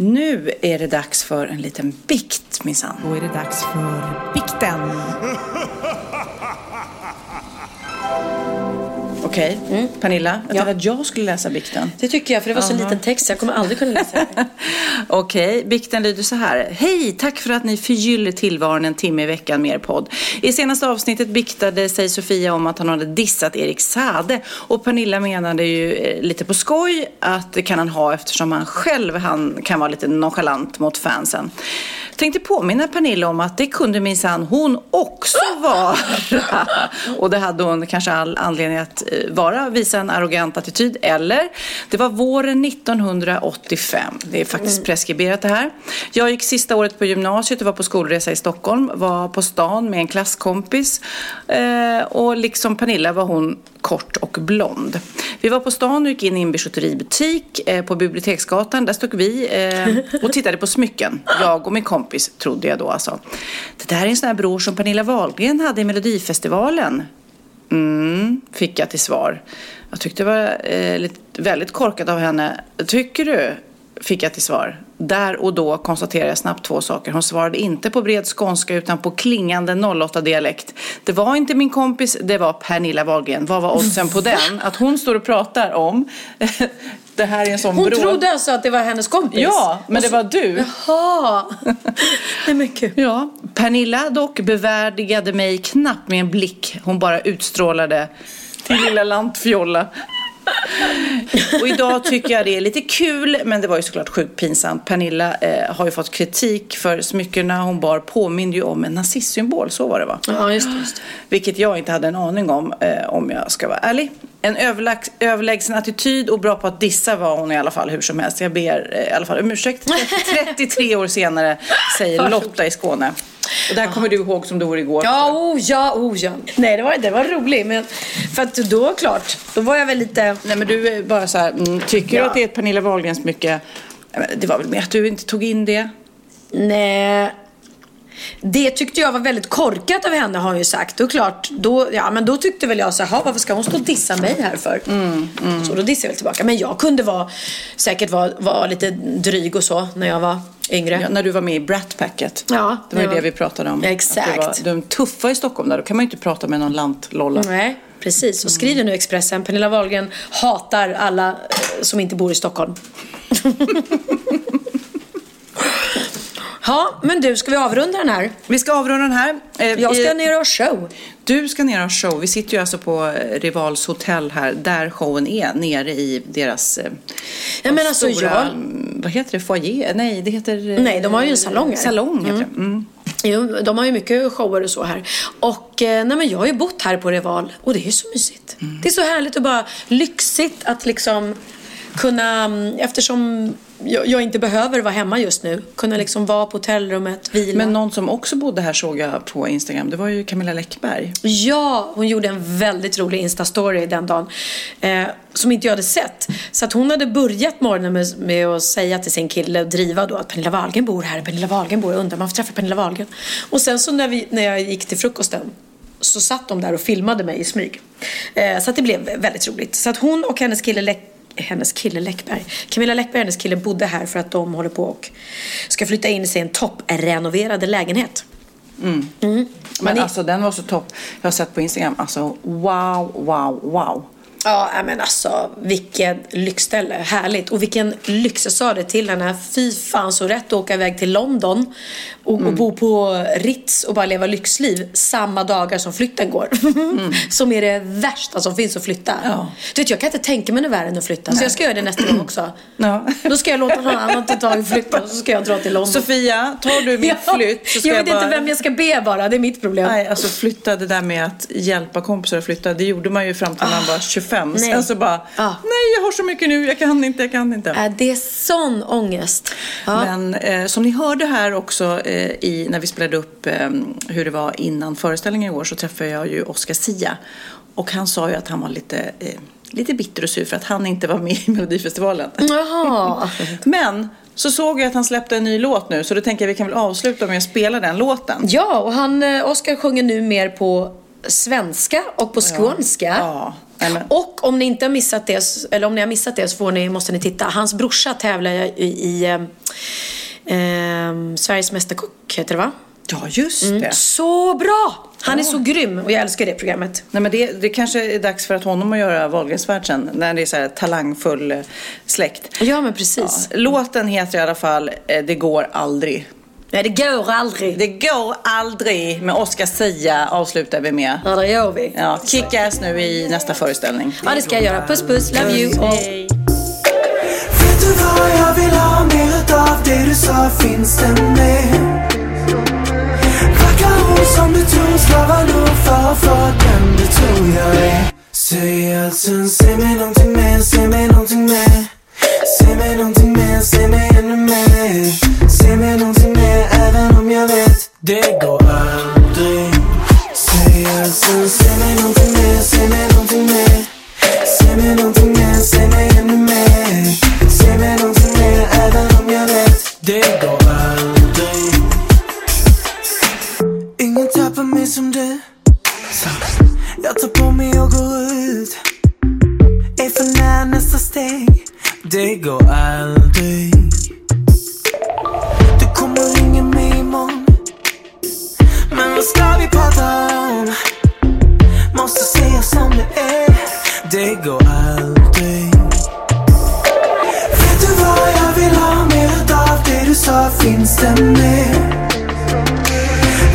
Nu är det dags för en liten bikt minsann. Då är det dags för bikten. Okej, okay. mm. Pernilla, jag ja. att jag skulle läsa bikten. Det tycker jag, för det var så uh -huh. liten text, jag kommer aldrig kunna läsa Okej, okay. bikten lyder så här. Hej, tack för att ni förgyller tillvaron en timme i veckan med er podd. I senaste avsnittet biktade sig Sofia om att han hade dissat Erik Sade och Pernilla menade ju eh, lite på skoj att det kan han ha eftersom han själv han kan vara lite nonchalant mot fansen. tänkte påminna Pernilla om att det kunde minsann hon också vara. Och det hade hon kanske all anledning att eh, vara, visa en arrogant attityd. Eller, det var våren 1985. Det är faktiskt preskriberat det här. Jag gick sista året på gymnasiet och var på skolresa i Stockholm. Var på stan med en klasskompis. Eh, och liksom Pernilla var hon kort och blond. Vi var på stan och gick in i en bijouteributik eh, på Biblioteksgatan. Där stod vi eh, och tittade på smycken. Jag och min kompis, trodde jag då alltså. Det där är en sån här bror som Pernilla Wahlgren hade i Melodifestivalen. Mm, fick jag till svar. Jag tyckte det var eh, lite, väldigt korkat av henne. Tycker du? Fick jag till svar. Där och då konstaterade jag snabbt två saker. Hon svarade inte på bred skånska utan på klingande 08-dialekt. Det var inte min kompis, det var Pernilla Wahlgren. Vad var oddsen på den? Att hon står och pratar om det här är en sån Hon bror. trodde alltså att det var hennes kompis? Ja, men Och det så- var du. Jaha. Nej men gud. Ja, Pernilla dock bevärdigade mig knappt med en blick. Hon bara utstrålade till lilla lantfjolla. Och idag tycker jag det är lite kul, men det var ju såklart sjukt pinsamt. Pernilla eh, har ju fått kritik för smyckena hon bar påminde ju om en nazistsymbol, så var det va? Ja, just det. Just det. Vilket jag inte hade en aning om, eh, om jag ska vara ärlig. En överlägsen attityd och bra på att dissa var hon i alla fall hur som helst. Jag ber eh, i alla fall om ursäkt. 33 år senare säger Lotta i Skåne. Och det här kommer du ihåg som det vore igår. Ja, oh ja, oh ja. Nej, det var, det var roligt. Men för att då, klart, då var jag väl lite... Nej, men du är bara så här, mm, tycker Ja. du att det är ett Pernilla Wahlgrens smycke? Ja, men Det var väl mer att du inte tog in det? Nej. Det tyckte jag var väldigt korkat av henne har hon ju sagt. Och klart, då, ja, men då tyckte väl jag så här, "Ha, varför ska hon stå och dissa mig här för? Så då dissade jag väl tillbaka. Men jag kunde vara, säkert vara, vara lite dryg och så när jag var yngre. Ja, när du var med i Brat Packet. Ja, Det var ju det vi pratade om. Exakt. Var de tuffa i Stockholm där. Då kan man ju inte prata med någon lantlolla. Nej, precis. Och skriv det nu Expressen. Pernilla Wahlgren hatar alla som inte bor i Stockholm. Ja, men du, ska vi avrunda den här? Vi ska avrunda den här. Eh, Jag ska ner och show. Du ska ner och show. Vi sitter ju alltså på eh, Rivals hotell här, där showen är, nere i deras eh, Ja, men alltså, stora, jag- mm, vad heter det, foyer? Nej, det heter... eh, Nej, de har ju en salong här. Salong heter Mm. det. Mm. Jo, de har ju mycket shower och så här. Och nej, men jag har ju bott här på Reval och det är ju så mysigt. Mm. Det är så härligt och bara lyxigt att liksom kunna, mm, eftersom jag, jag inte behöver vara hemma just nu, kunna liksom vara på hotellrummet, vila. Men någon som också bodde här såg jag på Instagram, det var ju Camilla Läckberg. Ja, hon gjorde en väldigt rolig Insta-story den dagen. Eh, som inte jag hade sett. Så att hon hade börjat morgonen med, med att säga till sin kille och driva då att Pernilla Wahlgren bor här, Pernilla Wahlgren bor här, undrar man får träffa Pernilla Wahlgren. Och sen så när, vi, när jag gick till frukosten så satt de där och filmade mig i smyg. Eh, så att det blev väldigt roligt. Så att hon och hennes kille Läck hennes kille Läckberg. Camilla Läckberg och hennes kille bodde här för att de håller på och ska flytta in i sin topprenoverade lägenhet. Mm. Mm. Men ni- alltså den var så topp. Jag har sett på Instagram, alltså wow, wow, wow. Ja, men alltså vilket lyxställe. Härligt. Och vilken lyx. Jag sa det till henne. Fy fan så rätt att åka iväg till London och, och bo på Ritz och bara leva lyxliv samma dagar som flytten går. som är det värsta som finns att flytta. Du vet, jag kan inte tänka mig något värre än att flytta. Så jag ska göra det nästa gång också. Ja. Då ska jag låta någon annan ta tag i flytten och så ska jag dra till London. Sofia, tar du min flytt så ska jag jag vet bara... inte vem jag ska be bara. Det är mitt problem. Nej, alltså flytta det där med att hjälpa kompisar att flytta, det gjorde man ju fram till man var 25. nej. Sen så bara, nej jag har så mycket nu, jag kan inte, jag kan inte. Äh, det är sån ångest. Ja. Men eh, som ni hörde här också eh, i, när vi spelade upp eh, hur det var innan föreställningen igår så träffade jag ju Oscar Sia. Och han sa ju att han var lite, eh, lite bitter och sur för att han inte var med i Melodifestivalen. Jaha. Men så såg jag att han släppte en ny låt nu så då tänker jag vi kan väl avsluta med att spela den låten. Ja, och han, eh, Oscar sjunger nu mer på svenska och på skånska. Ja. Men- Och om ni inte har missat det, eller om ni har missat det så får ni, måste ni titta. Hans brorsa tävlar i, i eh, Sveriges Mästerkock, heter det va? Ja, just Mm, det. Så bra! Han är Ja. så grym och jag älskar det programmet. Nej, men det, det kanske är dags för att honom att göra Wahlgrens värld sen, när det är så här talangfull eh, släkt. Ja, men precis. Låten heter i alla fall eh, Det går aldrig. Nej, det går aldrig. Det går aldrig med Oscar Sia avslutar vi med. Ja, det gör vi. Ja, kick-ass nu i nästa föreställning. Ja, det ska jag göra. Puss, puss. Love you. Och jag vill ha mer utav det du sa finns det du tror ska vara nog för att få den du tror jag är. Säg allt sen, säg mig nånting mer, säg mig nånting mer. Säg mig nånting mer, säg mig ännu mer. Säg mig nånting mer även om jag vet det går aldrig. Säg allt sen, säg mig nånting mer, säg mig nånting mer. Säg mig nånting mer, säg mig ännu mer. Ge mig någonting mer även om jag vet. Det går aldrig. Ingen tappar mig som du. Så jag tar på mig och går ut. Är för nära nästa steg. Det går aldrig. Du kommer ringa mig imorgon. Men vad ska vi prata om? Måste säga som det är. Det går aldrig. Utav det du sa? Finns det mer?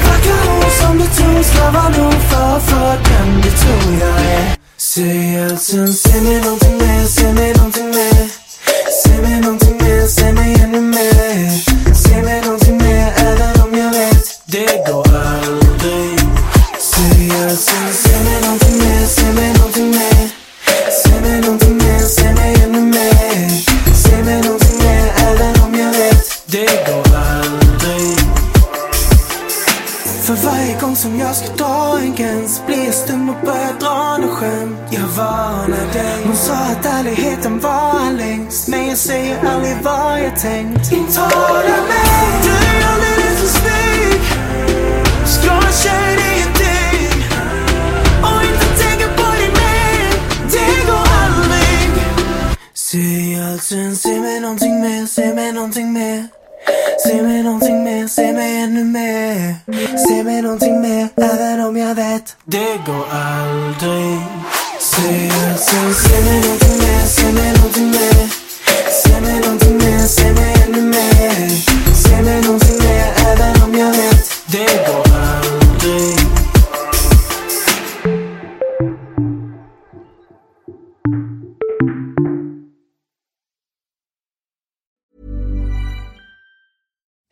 Vackra ord som du tror ska vara nog för att få den du tror jag är Säg allt sen, säg mig någonting mer, säg mig någonting mer Säg mig någonting det går aldrig. För varje gång som jag ska dra en gräns blir jag stum och börjar dra något skämt. Jag varnar dig. Hon sa att ärligheten var längst Men jag säger aldrig vad jag tänkt. Intala mig Du är alldeles för snygg. Ska en tjej dig ett dygn. Och inte tänka på dig mer. Det går aldrig. Säg allt sen, säg mig någonting mer, säg mig någonting mer. Se mig någonting mer, se mig ännu mer. Se mig någonting mer, även om jag vet. Det går aldrig. Se, se, se mig någonting mer, se mig någonting mer. Se mig någonting mer, se mig ännu mer. Se mig någonting mer, även om jag vet. Det går aldrig.